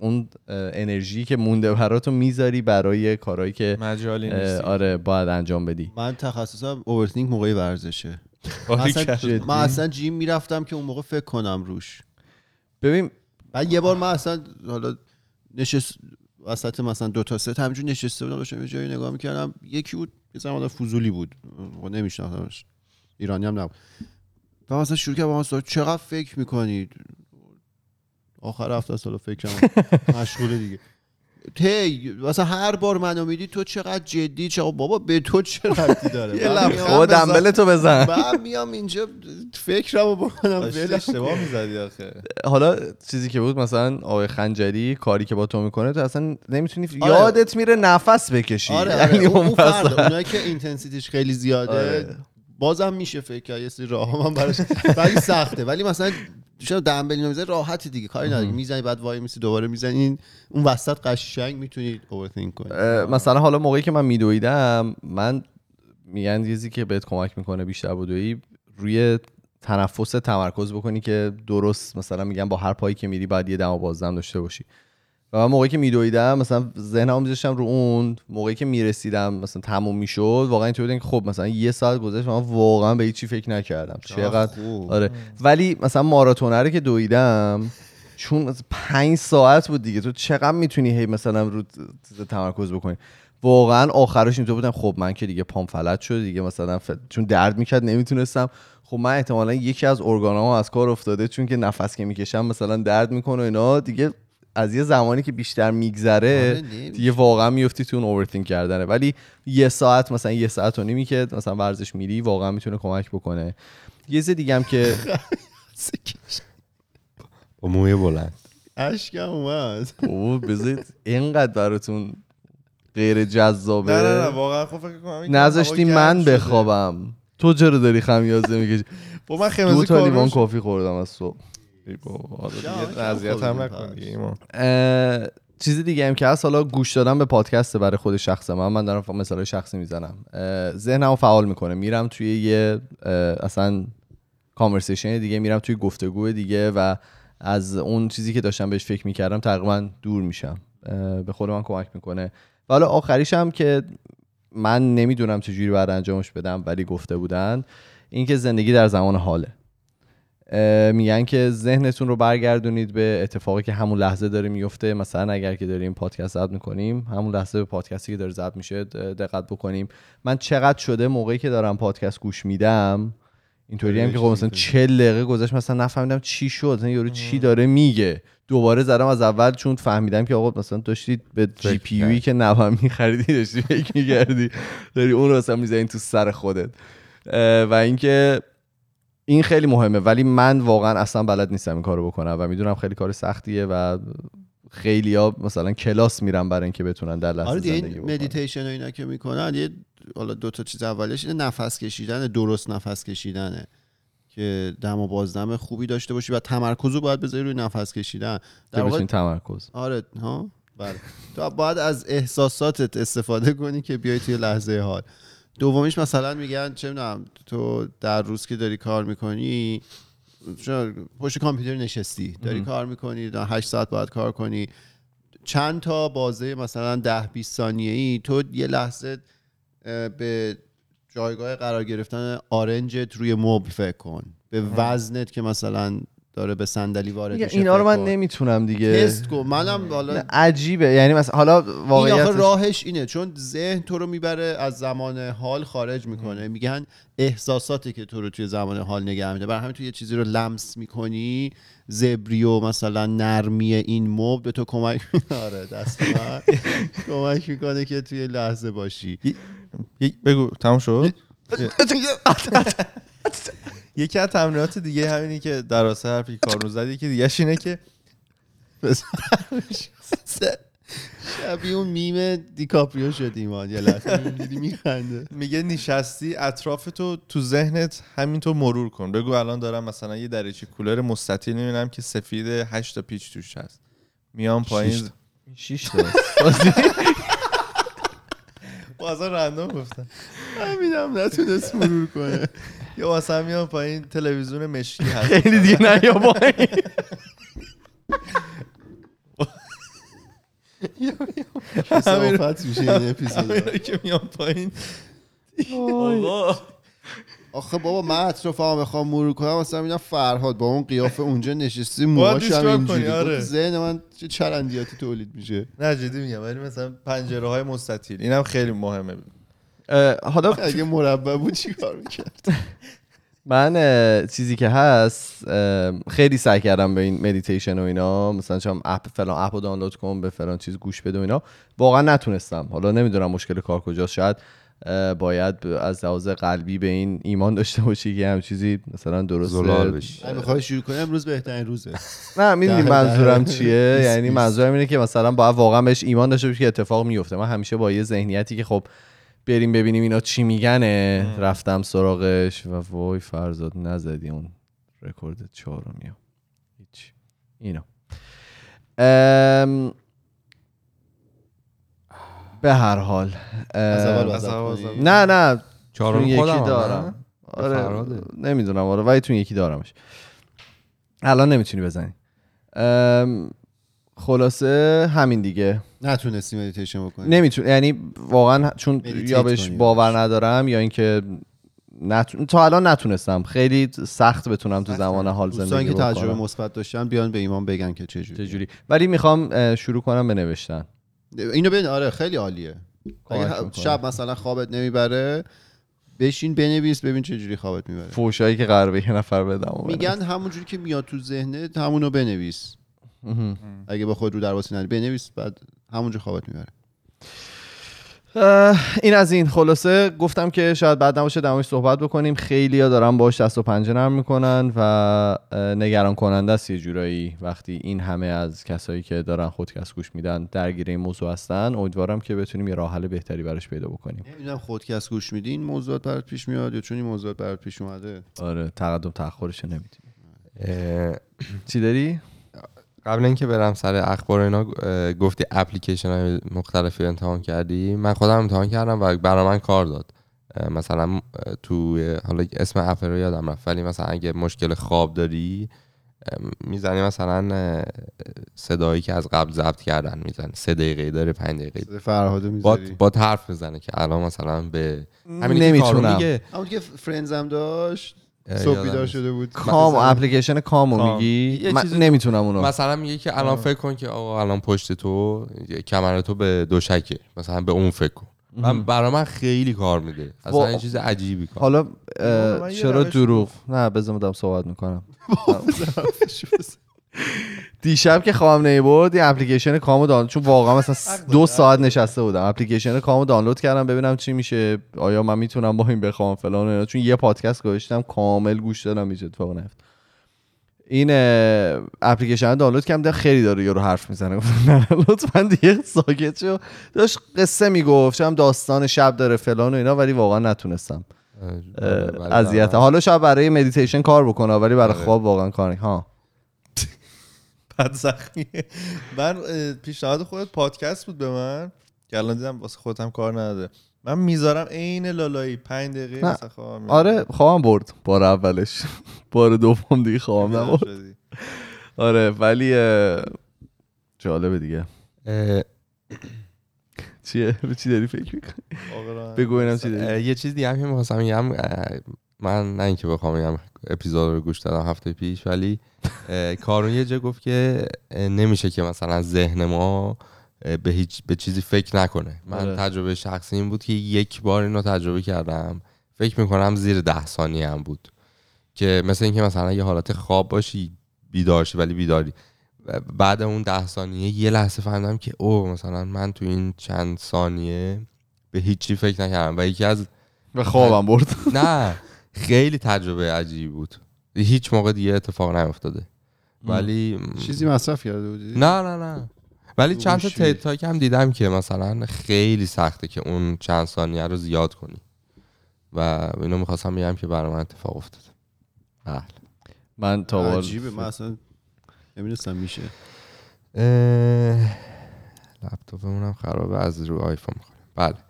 اون انرژی که مونده براتو می‌ذاری برای کارهایی که مجالی اه، نیست آره باید انجام بدی. من تخصصم اوورتینک موقع ورزشه. من باریکلا. اصلا, من اصلا جیم می‌رفتم که اون موقع فکر کنم روش. ببین بعد یه بار من اصلا حالا نشست وسط مثلا دو تا ست همینجور نشسته بودم داشتم یه جایی نگاه می‌کردم. یکی بود یه زمان فضولی بود. نمیشناختمش. ایرانی هم نبود. و مثلا شروع کرد با من صحبت، چقدر فکر می‌کنید آخر هفته سال فکرم مشغوله دیگه. تی مثلا هر بار منو میدی تو چقدر جدی چقدر بابا به تو چه ربطی داره؟ یه خب دنبل تو بزن. من میام اینجا فکرمو بکنم ولم اشتباه می‌زدی آخه. حالا چیزی که بود مثلا آقای خنجری کاری که با تو می‌کنه تو اصلا نمی‌تونی آره. یادت میره نفس بکشی. آره, یعنی آره. اون, اون اونایی که اینتنسیتیش خیلی زیاده آره. بازم میشه فکر کرد یه سری راه هم براش ولی سخته. ولی مثلا چرا دنبل می‌زنی راحتی دیگه کاری نداری. می‌زنی بعد وای میسی دوباره می‌زنی اون وسط قشنگ می‌تونی اوورثینک کنی. مثلا حالا موقعی که من میدویدم من میگن چیزی که بهت کمک می‌کنه بیشتر بدوی روی تنفس تمرکز بکنی که درست مثلا میگن با هر پایی که میری باید یه دم و بازدم داشته باشی. و من موقعی که میدویدم مثلا ذهنمو میذاشتم رو اون موقعی که می‌رسیدم مثلا تموم می‌شد واقعا اینطوری بودم که خب مثلا یه ساعت گذشت من واقعا به هیچی فکر نکردم. چقدر؟ خوب. آره. ولی مثلا ماراتونه رو که دویدم چون پنج ساعت بود دیگه. تو چقدر می‌تونی هی مثلا رو تمرکز بکنی؟ واقعا آخرش اینطور بودم خب من که دیگه پام فلج شد دیگه. مثلا ف- چون درد می‌کرد نمی‌تونستم. خب من احتمالا یکی از ارگانام از کار افتاده چون که نفس که می‌کشم مثلا درد می‌کنه و اینا. دیگه از یه زمانی که بیشتر میگذره آره،. دیگه واقعا میفتی تو اون اوورثینک کردنه. ولی یه ساعت مثلا یه ساعت و نیمی که مثلا ورزش میری واقعا می‌تونه کمک بکنه. یه چیز دیگه هم که با موی بلند. اشکم اومد. او بذارید اینقدر براتون غیر جذابه. نه نه نه واقعا خب فکر کنم نذاشتی من. بخوابم. تو چرا داری خمیازه می‌کشی؟ با من دو تا لیوان کارون کافی خوردم از صبح. بابا. اذیت هم نکن. دیگه ایمان. اه، چیز دیگه هم که هست حالا گوش دادن به پادکست برای خود شخص من. من دارم مثال شخصی می‌زنم. ذهنمو فعال می‌کنه. میرم توی یه اصلا کانورسیشن دیگه میرم توی گفتگو دیگه و از اون چیزی که داشتم بهش فکر می‌کردم تقریبا دور میشم. به خود من کمک می‌کنه. و حالا آخریش هم که من نمی‌دونم چجوری باید انجامش بدم ولی گفته بودن اینکه زندگی در زمان حاله. میگن که ذهنتون رو برگردونید به اتفاقی که همون لحظه داره میفته. مثلا اگر که داریم پادکست ضبط می‌کنیم همون لحظه به پادکستی که داره ضبط میشه دقت بکنیم. من چقدر شده موقعی که دارم پادکست گوش میدم اینطوری هم که خب مثلا 40 دقیقه گذشت مثلا نفهمیدم چی شد مثلا یارو چی داره میگه. دوباره زدم از اول چون فهمیدم که آقا مثلا داشتید به جی پی یویی که نوام میخریدی داشتی فکر می‌کردی. داری اون رو مثلا می‌زنی تو سر خودت. و اینکه این خیلی مهمه ولی من واقعا اصلا بلد نیستم این کارو بکنم و می‌دونم خیلی کار سختیه و خیلی ها مثلا کلاس میرن برای اینکه بتونن در لحظه آره زندگی مدیتیشن و اینا که می‌کنن یه حالا دو تا چیز اولش اینه نفس کشیدن درست نفس کشیدنه که دم و بازدم خوبی داشته باشی و تمرکز رو باید بذاری روی نفس کشیدن. در واقع تمرکز. آره ها؟ بله. تو باید از احساساتت استفاده کنی که بیای توی لحظه حال. دومیش مثلا میگن چه می‌دونم تو در روز که داری کار می‌کنی پشت کامپیوتر نشستی داری کار می‌کنی 8 ساعت باید کار کنی. چند تا بازه مثلا 10 20 ثانیه ای تو یه لحظه به جایگاه قرار گرفتن آرنجت روی مبل فکر کن. به وزنت که مثلا داره به صندلی وارد میشه اینا رو من. نمی‌تونم دیگه. تست کن. منم حالا عجیبه. یعنی مثلا حالا این واقعیت آخه راهش اینه چون ذهن تو رو می‌بره از زمان حال خارج می‌کنه. میگن احساساتی که تو رو توی زمان حال نگه میده برای همین تو یه چیزی رو لمس می‌کنی. زبری و مثلا نرمی این مب به تو کمک آره دست من کمک می‌کنه که توی لحظه باشی. بگو تموم شد؟ یکی از تمرینات دیگه همینی که در راسته حرفی که کارون زد یکی دیگه اینه که شبیه اون میم دیکاپریو شد ایمان یه لحظه. میخنده. میگه نشستی اطراف تو تو ذهنت همینطور مرور کن. بگو الان دارم مثلا یه دریچه کولر مستطیل می‌بینم که سفید 8 تا پیچ توش هست. میام پایین. شیش تا. واسه رندوم گفتم همینم نتونست مرور کنه. یا واسه میام پایین تلویزیون مشکی هست. خیلی دیگه نه یا پایین کسافت میشه این اپیزود. که میام پایین. آخه بابا من اطرافمو بخوام مرور کنم مثلا می‌بینم فرهاد با اون قیافه اونجا نشستی موهاش هم اینجوری. آره. ذهن من چه چرندیاتی تولید میشه؟ نه جدی میگم ولی مثلا پنجره های مستطیل اینم خیلی مهمه. حالا اگه مربع بود چیکار می‌کرد؟ من چیزی که هست خیلی سعی کردم به این مدیتیشن و اینا مثلا چون اپ فلان اپ رو دانلود کن به فلان چیز گوش بده و اینا. واقعا نتونستم. حالا نمی‌دونم مشکل کار کجاست شاید باید از لحاظ قلبی به این ایمان داشته باشی که هم چیزی مثلا درست زلال بشی. می‌خوای شروع کنی؟ امروز بهترین روزه. نه می‌دونی منظورم چیه؟ یعنی. منظورم اینه که مثلا باید واقعا بهش ایمان داشته باشی که اتفاق میفته من همیشه با یه ذهنیتی که خب بریم ببینیم اینا چی میگنه رفتم سراغش و وای فرزاد نزدی اون رکورد چهارمی هیچ. اینا ام، به هر حال. از اول از اول. نه نه. چهارم چون یکی دارم؟ آره. نمی‌دونم. آره ولی تون یکی دارمش. الان نمی‌تونی بزنی. خلاصه همین دیگه. نتونستی مدیتیشن بکنی. نمیتون یعنی واقعا چون یا بهش باور. ندارم یا اینکه نتون... تا الان نتونستم. خیلی سخت بتونم تو زمان حال دوستان زندگی که تجربه مثبت داشتن بیان به ایمان بگن که چجوری چجوری. ولی می‌خوام شروع کنم به نوشتن. اینو ببین آره خیلی عالیه. اگه. شب مثلا خوابت نمی‌بره بشین بنویس ببین چه جوری خوابت می‌بره. فوشایی که قراره یه نفر بدم میگن همونجوری که میاد تو ذهنت همونو بنویس. اگه با خود رو درواسی نداری بنویس بعد همونجا خوابت می‌بره. این از این خلاصه گفتم که شاید بعد نباشه در موردش صحبت بکنیم. خیلی ها دارن باش دست و پنجه نرم می‌کنن و نگران کننده است یه جورایی وقتی این همه از کسایی که دارن خودکست گوش میدن درگیر این موضوع هستن. امیدوارم که بتونیم یه راه حل بهتری براش پیدا بکنیم. نمی‌دونم خودکست گوش میدی؟ این موضوعات برات پیش میاد یا چون این موضوعات برات پیش اومده؟ آره تقدم تاخرش نمی‌دونی چی داری؟ قبل اینکه برم سر اخبار اینا گفتی اپلیکیشن های مختلفی امتحان کردی؟ من خودم امتحان کردم و برای من کار داد. مثلا تو حالا اسم اپ رو یادم رفت ولی مثلا اگه مشکل خواب داری می‌زنی مثلا صدایی که از قبل ضبط کردن می‌زنی. سه دقیقه داره پنج دقیقه صدای فرهادو با می‌ذاری. با حرف می‌زنه که الان مثلا به همین نمی‌تونم. همون که Friends م داشت. صبح بیدار. شده بود. Calm اپلیکیشن Calm و Calm. میگی؟ یه من چیزی- نمی‌تونم اونو. مثلا میگه که الان فکر کن که آقا الان پشت تو کمر تو به دوشکه. مثلا به اون فکر کن. من برای من خیلی کار میده. اصلا یه چیز عجیبی کار. حالا چرا دروغ. نه بذار دارم صحبت می‌کنم. دیشب که خوابم نمی‌برد یه اپلیکیشن Calm و دانلود چون واقعا مثلا دو ساعت نشسته بودم. اپلیکیشن Calm و دانلود کردم ببینم چی میشه. آیا من می‌تونم با این بخوام فلان اینا. چون یه پادکست گذاشتم کامل گوش دادم هیچ اتفاقی نیفتاد این اپلیکیشن دانلود کردم دیدم خیلی داره یارو حرف می‌زنه. گفتم نه لطفا دیگه ساکت شو. داشت قصه می‌گفت هم داستان شب داره فلان و اینا ولی واقعا نتونستم. اذیت حالا شاید برای مدیتیشن کار بکنه ولی برای آره. خواب واقعا کار ها. بد زخمیه من پیشنهاد خودت پادکست بود به من که الان دیدم واسه خودم کار نداده من می‌ذارم عین لالایی پنج دقیقه میاد. آره خوابم برد. بار اولش. بار دوم دیگه خوابم بیدار نبرد. آره ولی جالبه دیگه. چیه؟ به چی داری فکر می‌کنی؟ بگو اینم چی داری. یه چیز دیگه هم که می‌خواستم بگم اه، من نه اینکه بخوام بگم. اپیزود رو گوش دادم هفته پیش ولی کارون یه جا گفت که نمیشه که مثلا ذهن ما به هیچ به چیزی فکر نکنه. من آره. تجربه شخصی این بود که یک بار اینو تجربه کردم. فکر می‌کنم زیر ده ثانیه هم بود. که مثل اینکه مثلا یه حالت خواب باشی بیدار شی ولی بیداری. بعد اون ده ثانیه یه لحظه فهمیدم که او مثلا من تو این چند ثانیه به هیچی فکر نکردم. و یکی از و خوابم برد. نه. خیلی تجربه عجیبی بود. هیچ موقع دیگه اتفاق نیفتاده. ولی چیزی مصرف کرده بودی؟ نه نه نه. ولی چند تا گوشی. تد تاک هم دیدم که مثلا خیلی سخته که اون چند ثانیه رو زیاد کنی. و اینو می‌خواستم بگم که برای من اتفاق افتاده. بله. من تا بار عجیبه. من اصلا نمی‌دونستم میشه. اه، لپتاپمون هم خرابه از رو آیفون می‌خوریم بله.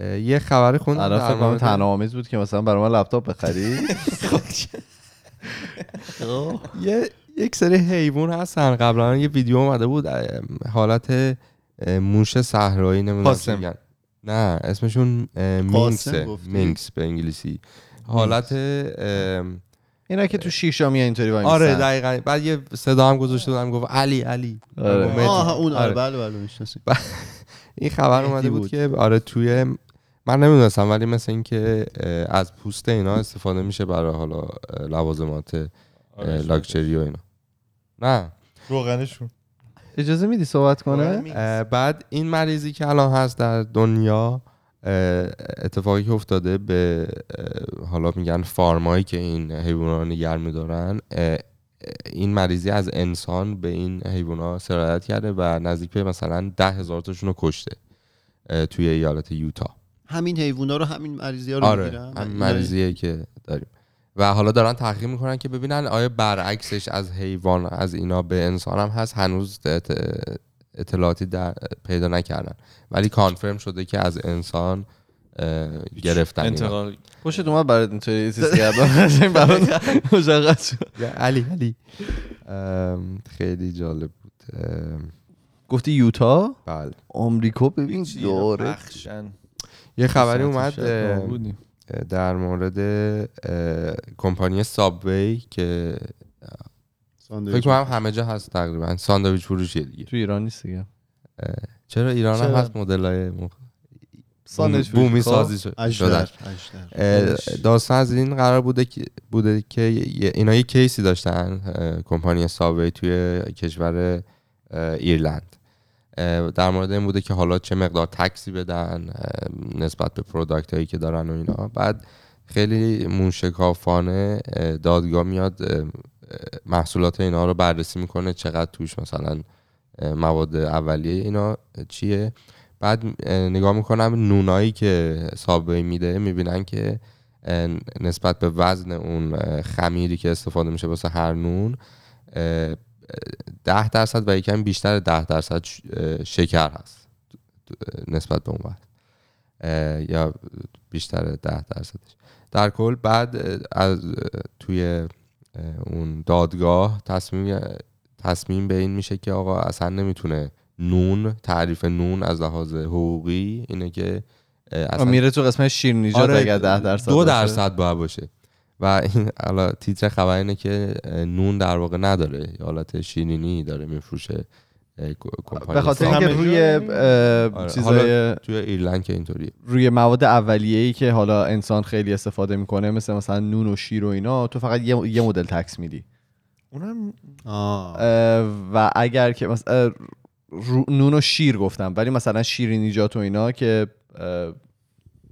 یه خبری خوندم الان در فکر کنم آمیز بود که مثلا برای من لپتاپ بخری. یه یک سری حیوان هستن. قبلا یه ویدیو اومده بود حالت موش صحرایی نمی‌دونم نه اسمشون گفتی؟ مینکس به انگلیسی. حالت اینا که تو شیشا میان اینطوری وای آره. دقیقا. بعد یه صدا هم گذاشته بودم گفت علی علی. آره. آه اون آره آره. بله بله می‌شناسیم. این خبر اومده بود, بود. که آره توی من نمی‌دونستم ولی مثل اینکه از پوست اینا استفاده میشه برای حالا لوازمات آره، لاکچری و اینا. نه. روغنشون. اجازه میدی صحبت کنه؟ بعد این مریضی که الان هست در دنیا اتفاقی که افتاده به حالا میگن فارمایی که این حیوانات رو نگر میدارن این مریضی از انسان به این حیوانات سرایت کرده و نزدیک به مثلا ده هزار تاشون رو کشته توی ایالت یوتا. همین حیوونا رو همین مریضی ها رو آره می‌گیرن. همین مریضیه که داریم. و حالا دارن تحقیق می‌کنن که ببینن آیا برعکسش از حیوان از اینا به انسان هم هست هنوز اط- اطلاعاتی در پیدا نکردن. ولی کانفرم شده که از انسان گرفتن. انتقال. پشت اومد برات اینطوری چیز کردم برات مشخص شد. علی علی. خیلی جالب بود. گفتی یوتا؟ بله. آمریکا؟ ببین داره یه خبری اومد. در مورد کمپانی سابوی که فکر کنم همه جا هست تقریبا ساندویچ فروشیه دیگه تو ایران نیست دیگه چرا ایران هم؟ هست مدل های مخ... ساندویچ بومی فروشی. سازی شد- اجدر شدن اجدر. اه، داستان از این قرار بوده که بوده که یه- اینا یه کیسی داشتن کمپانی سابوی توی کشور ایرلند در مورد این بوده که حالا چه مقدار تکسی بدن نسبت به پروداکت هایی که دارن و اینا. بعد خیلی موشکافانه اه، دادگاه میاد محصولات اینا رو بررسی می‌کنه چقدر توش مثلا مواد اولیه اینا چیه. بعد اه، نگاه می‌کنم نونایی که سابوی میده می‌بینن که نسبت به وزن اون خمیری که استفاده میشه واسه هر نون ده درصد و یکم بیشتر ده درصد شکر هست. نسبت به اون اه، یا بیشتر ده درصدش. در کل بعد از توی اون دادگاه تصمیم تصمیم به این میشه که آقا اصلا نمی‌تونه نون تعریف نون از لحاظ حقوقی اینه که اصلا میره تو قسمت شیرینیجات آره، ده درصد دو. درصد باید باشه. و این حالا تیتر خبر اینه که نون در واقع نداره. حالت شیرینی داره میفروشه به خاطر. اینکه روی آره، چیزای توی ایرلند که اینطوریه. روی مواد اولیه‌ای که حالا انسان خیلی استفاده می‌کنه مثل مثلا نون و شیر و اینا تو فقط یه, یه مدل تکس میدی. اونم و اگر که مثلا نون و شیر گفتم ولی مثلا شیرینیجات و اینا که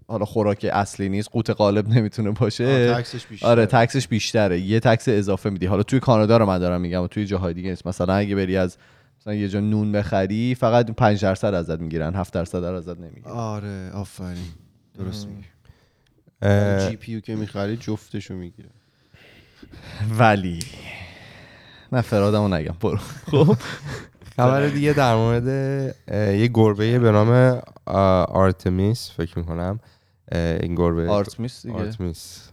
حالا خوراک اصلی نیست قوت غالب نمی‌تونه باشه. تکسش بیشتره. آره تکسش بیشتره. یه تکس اضافه میدی. حالا توی کانادا رو من دارم میگم و توی جاهای دیگه نیست. مثلا اگه بری از مثلا یه جا نون بخری فقط 5 درصد ازت می‌گیرن 7 درصد ازت نمی‌گیرن. آره آفرین. درست میگی. اه، GPU که می‌خری جفتشو می‌گیره. ولی نه فرادمو نگم. برو. خب. خبر دیگه در مورد یه گربه به نام آرتمیس فکر می‌کنم. این گربه آرتمیس دیگه. آرتمیس.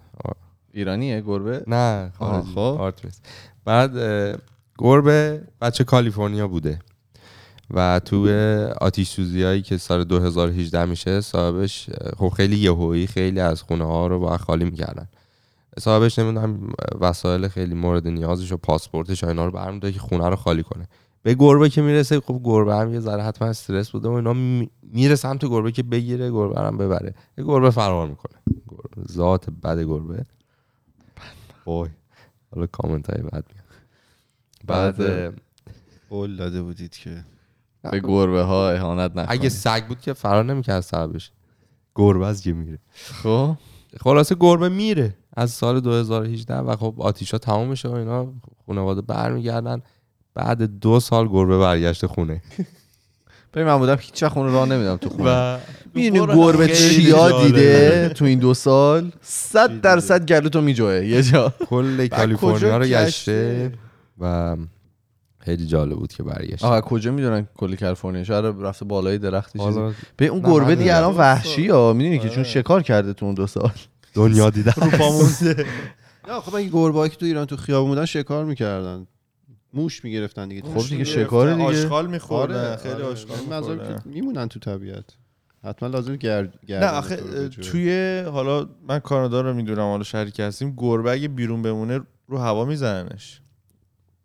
ایرانیه گربه؟ نه خب. آرتمیس. بعد گربه بچه کالیفرنیا بوده. و تو آتیش سوزی هایی که سال 2018 میشه صاحبش خب خیلی یهویی خیلی از خونه ها رو با خالی می‌کردن. صاحبش نمی‌دونم وسایل خیلی مورد نیازش و پاسپورتش و اینا رو برمیداره که خونه رو خالی کنه. به گربه که می‌رسه خب گربه هم یه ذره حتما استرس بوده و اینا می- میره سمت گربه که بگیره گربه هم ببره. یه گربه فرار می‌کنه. گربه. ذات بد گربه. وای حالا کامنت های بد میاد. بعد بعد- قول داده بودید که به گربه ها اهانت نکنید. اگه سگ بود که فرار نمی‌کرد صاحبش گربه از که میره خب. خلاصه گربه میره از سال 2018 و خب آتیشا تمام میشه و اینا خانواده برمیگردن. بعد دو سال گربه برگشت خونه. ببین من بودم هیچ اون راه نمیدم تو خونه. می‌دونی گربه چیا. دیده تو این دو سال؟ صد درصد گلو تو میجوه یه جا. کل کالیفرنیا رو گشته؟ و خیلی جالب بود که برگشت. آها کجا می‌دونن کلی کالیفرنیا؟ شاید رفته بالای درختی چیزی. به اون گربه دیگه الان. وحشی ها. می‌دونی که چون آره. شکار کرده تو اون دو سال. دنیا دیدن. نه خب این گربه‌ای که تو ایران تو خیابون بودن شکار می‌کردن. موش می‌گرفتن دیگه خب دیگه شکار دیگه. آشغال میخوردن آره خیلی آره. آشغال منظورم میخوردن که میمونن تو طبیعت حتما لازم گرد نه آخه توی حالا من کانادا رو می‌دونم حالا شهری که هستیم گربه اگه بیرون بمونه رو هوا میزننش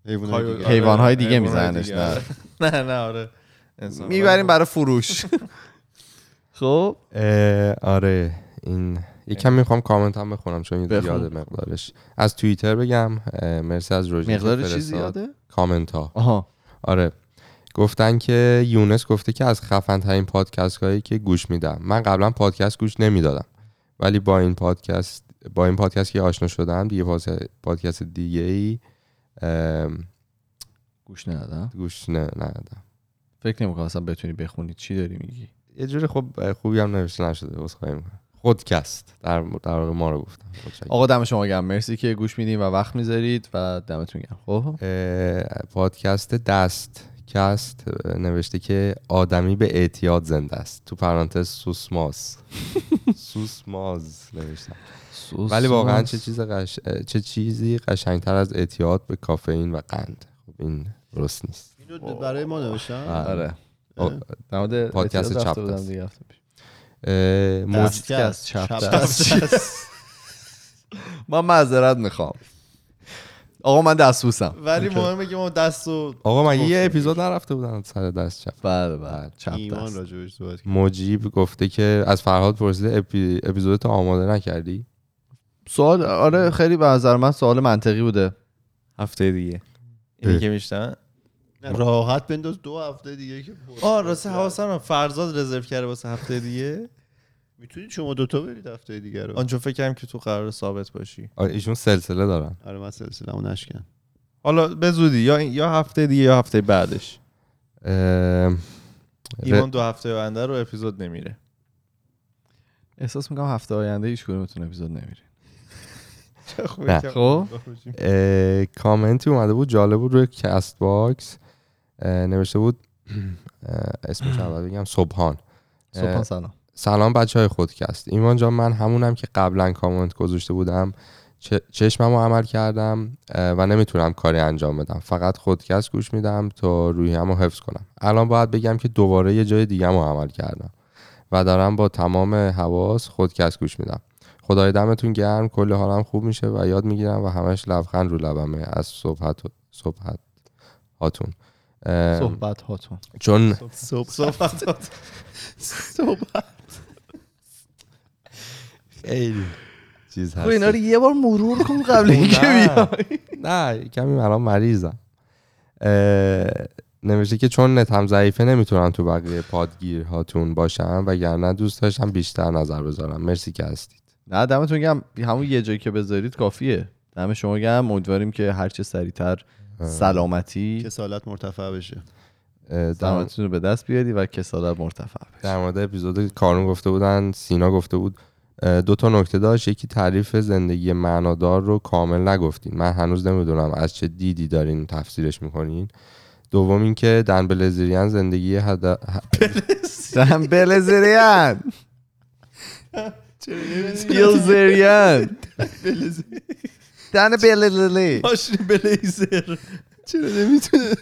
حیوانات دیگه. حیوانهای دیگه حیوانهای میزننش، نه. آره. نه نه آره. می‌بریم برای فروش خب آره این یکم می‌خوام کامنت هم بخونم چون. زیاده مقدارش. از توییتر بگم مرسی از روژی مقدار چی زیاده کامنت ها آها. آره. گفتن که یونس گفته که از خفن ترین پادکست هایی که گوش میدم. من قبلا پادکست گوش نمی‌دادم. ولی با این پادکست با این پادکست که آشنا شدم دیگه پادکست دیگه ای ام، گوش ندادم. گوش ندادم. فکر نمی‌کنم اصلا بتونی بخونی. چی داری میگی؟ یه جوری خب خوبی هم نوشته نشده عذرخواهی می‌کنم خودکست در در ما رو گفتم. آقا دم شما گرم. مرسی که گوش میدین و وقت می‌ذارید و دمتون گرم. خب؟ پادکست دست کست نوشته که آدمی به اعتیاد زنده است. تو پرانتز سوسماز سوسماز نوشتم. ولی واقعا چه چیز قش... چه چیزی قشنگتر از اعتیاد به کافئین و قند؟ خب این درست نیست. اینو برای ما نوشتن؟ آره. آه، در مورد پادکست چپ رفته بودم دست. دیگه هفته پیش. اه، موج... دستکست، چپ دست. من معذرت می‌خوام آقا من دستبوسم ولی مهمه که ما دست و آقا من یه اپیزود نرفته بودم سر دست چپ بله بله چپ ایمان دست راجبش صحبت کرد. مجیب گفته که از فرهاد پرسیده اپی... اپیزودت آماده نکردی سوال آره خیلی به نظر من سوال منطقی بوده هفته دیگه اینی. که میشتن راحت بنداز دو هفته دیگه که پر- آه راستی حواسم فرزاد رزرو کرده واسه هفته دیگه. می‌تونید شما دوتا برید هفته دیگه رو. آنجا فکر کردم که تو قرار ثابت باشی. آره، ایشون سلسله دارن. آره من سلسله‌مو نشکن. حالا به زودی یا یا هفته دیگه یا هفته بعدش. اه، ایمان دو هفته آینده رو اپیزود نمیره. احساس می‌کنم هفته آینده هیچ کدومتون اپیزود نمیره. خب؟ کامنتی اومده بود جالب بود روی CastBox اه، نوشته بود اسمش اول بگم؟ سبحان. صبح سلام. سلام بچه های خودکست. ایمان جان من همونم که قبلا کامنت گذاشته بودم چشمم رو عمل کردم و نمی‌تونم کاری انجام بدم. فقط خودکست گوش میدم تا روحیم رو حفظ کنم. الان باید بگم که دوباره یه جای دیگه رو عمل کردم و دارم با تمام حواس خودکست گوش میدم. خدای دمتون گرم کل حالم خوب میشه و یاد می‌گیرم و همش لبخند رو لبمه. از صحبت صحبت هاتون صحبت هاتون چون صحبت. صبح خیلی. چیز خب اینا رو یه بار مرور کن قبل نه. اینکه بیای. نه کمی الان مریضم. نوشته که چون نتم ضعیفه نمی‌تونم تو بقیه پادگیرهاتون باشم وگرنه دوست داشتم بیشتر نظر بذارم. مرسی که هستید. نه دمتون گرم. همون یه جایی که بذارید کافیه. دم شما گرم. امیدواریم که هرچه سریعتر سلامتی. کسالت مرتفع بشه. سلامتیتون رو به دست بیاری و کسالت مرتفع بشه. در مورد اپیزود کارون گفته بودن سینا گفته بود دو تا نکته داشت. یکی تعریف زندگی معنادار رو کامل نگفتین. من هنوز نمی‌دونم از چه دیدی دارین تفسیرش می‌کنین. دوم اینکه دن بلزریان زندگی هد... دم بلزریان بیلزریان دن بلزری ماشین بلیزر چرا نمی‌تونه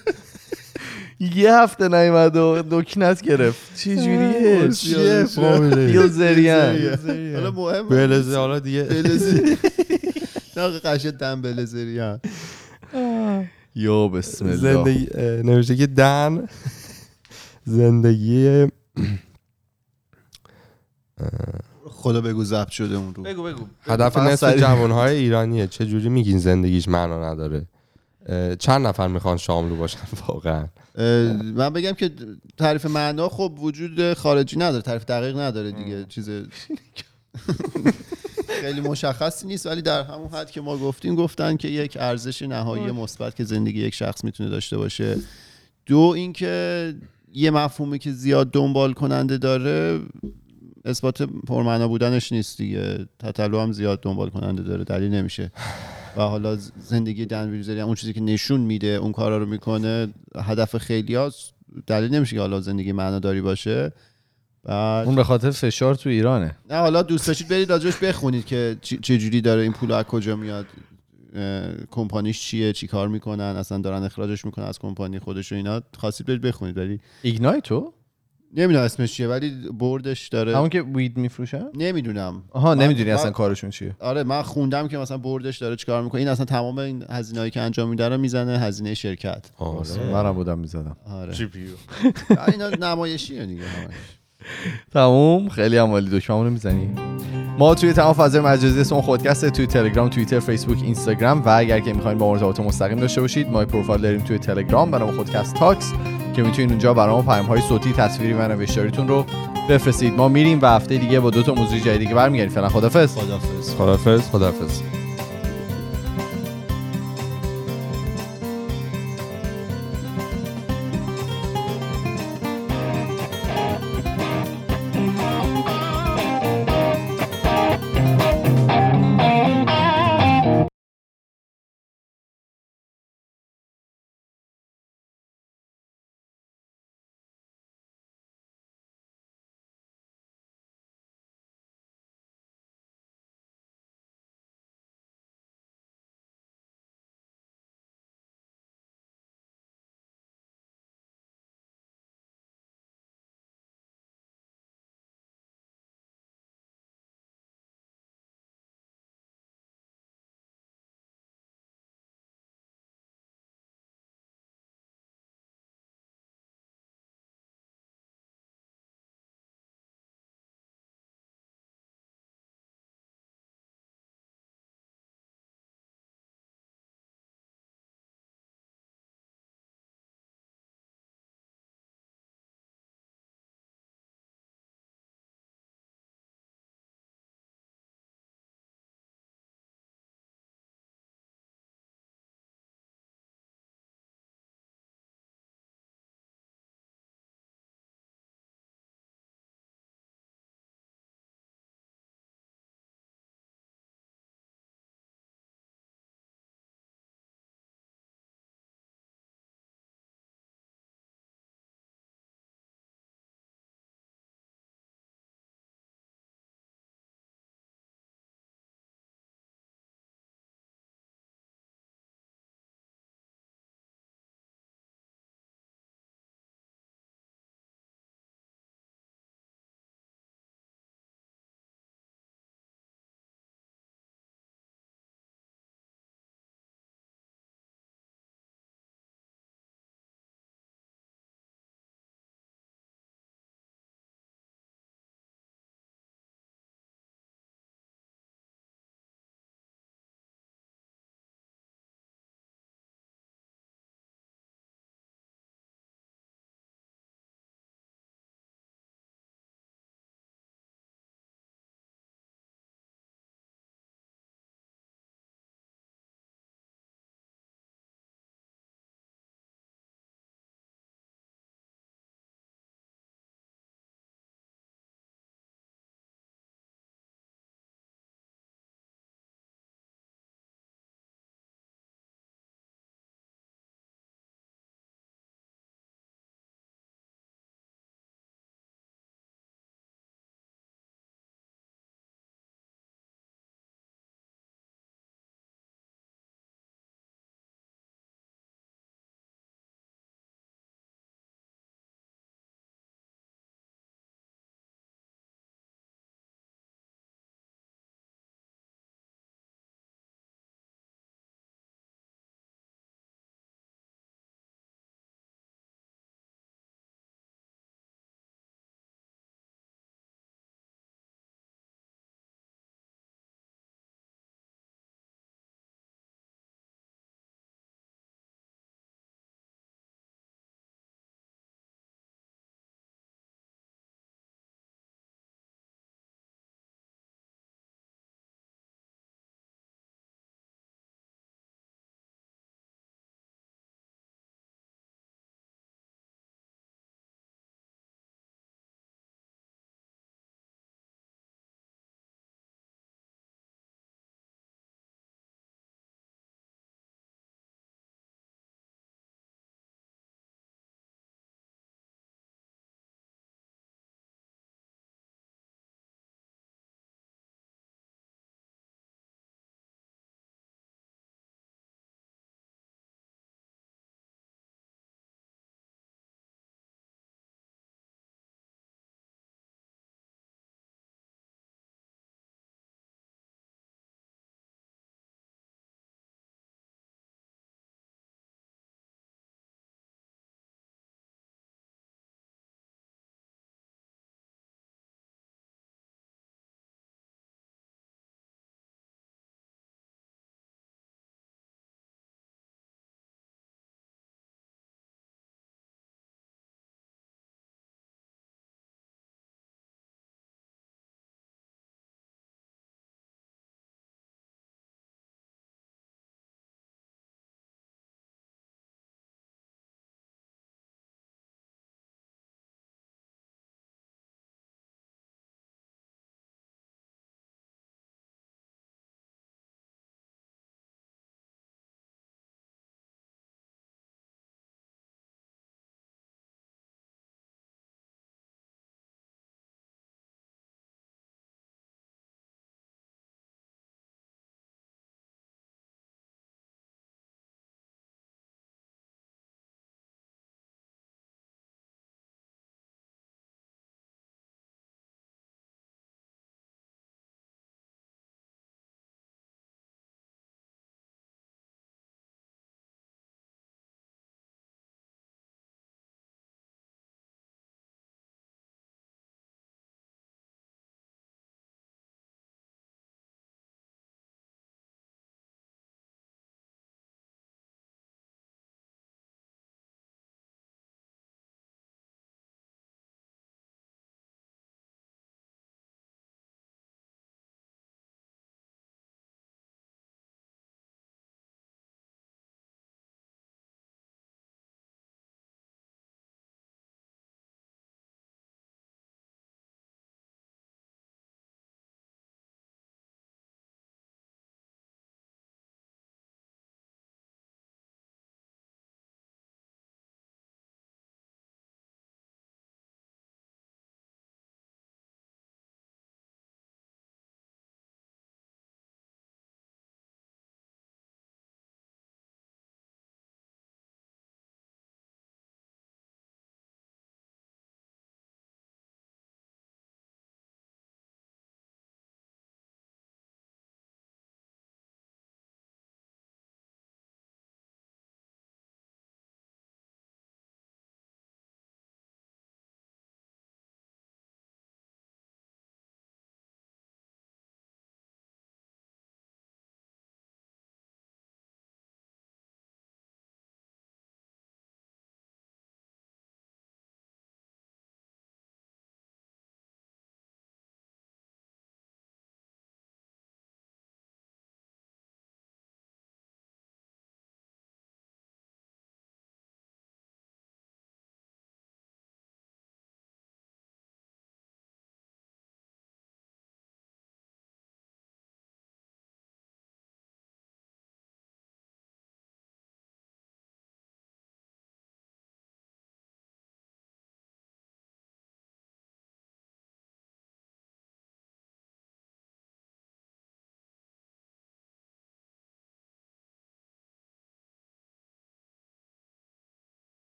یه هفته نیومد و دکنت گرفت چه جوریه چیه بیلزریان حالا مهم بلزه حالا دیگه بلزری نه قشه دم بلزریان یا بسم الله زندگی نوشته که دن زندگی خدا بگو ضبط شده اون رو. بگو بگو. هدف نصف. جوانهای ایرانیه. چه جوری میگین زندگیش معنا نداره؟ چند نفر می‌خوان شاملو باشن؟ واقعا. من بگم که تعریف معنا خب وجود خارجی نداره تعریف دقیق نداره دیگه. چیز خیلی مشخصی نیست ولی در همون حد که ما گفتیم گفتن که یک ارزش نهایی مثبت که زندگی یک شخص می‌تونه داشته باشه. دو اینکه یه مفهومی که زیاد دنبال کننده داره اثبات پرمعنا بودنش نیست دیگه. تطلو هم زیاد دنبال کننده داره دلیل نمیشه. و حالا زندگی دن ویلزری اون چیزی که نشون میده اون کارا رو می‌کنه هدف خیلی هاست. دلیل نمیشه که حالا زندگی معناداری باشه. بعد اون به خاطر فشار تو ایرانه. نه حالا دوست داشتید برید راجعش بخونید که چه جوری داره این پول از کجا میاد کمپانیش چیه چی کار می‌کنن اصلا دارن اخراجش می‌کنن از کمپانی خودش و اینا. خواستید برید بخونید ولی ایگنایتو نمی‌دونم اسمش چیه ولی board ش داره. همون که weed میفروشن نمی‌دونم. آها نمی‌دونی اصلا کارشون چیه. آره من خوندم که مثلا board ش داره چیکار می‌کنه. این اصلا تمام این هزینه‌ای که انجام میده رو می‌زنه هزینه شرکت. آره. منم بودم می‌زدم. آره. جی پی اینا نمایشیه دیگه همش. تموم. خیلی هم عالی. دکمه‌مون رو می‌زنی؟ ما توی تمام فضای مجازی اسم خودکست توی تلگرام توییتر فیسبوک اینستاگرام. و اگر که می‌خواین با ما ارتباط مستقیم داشته باشید ما پروفایل داریم توی تلگرام. به نام خودکست تاکس. که می‌تونید اونجا برای ما پیام های صوتی تصویری و نوشتاریتون رو بفرستید. ما میریم و هفته دیگه با دو تا موضوع جدید دیگه برمیگردیم. فعلا خدافظ. خدافظ. خدافظ. خداحافظ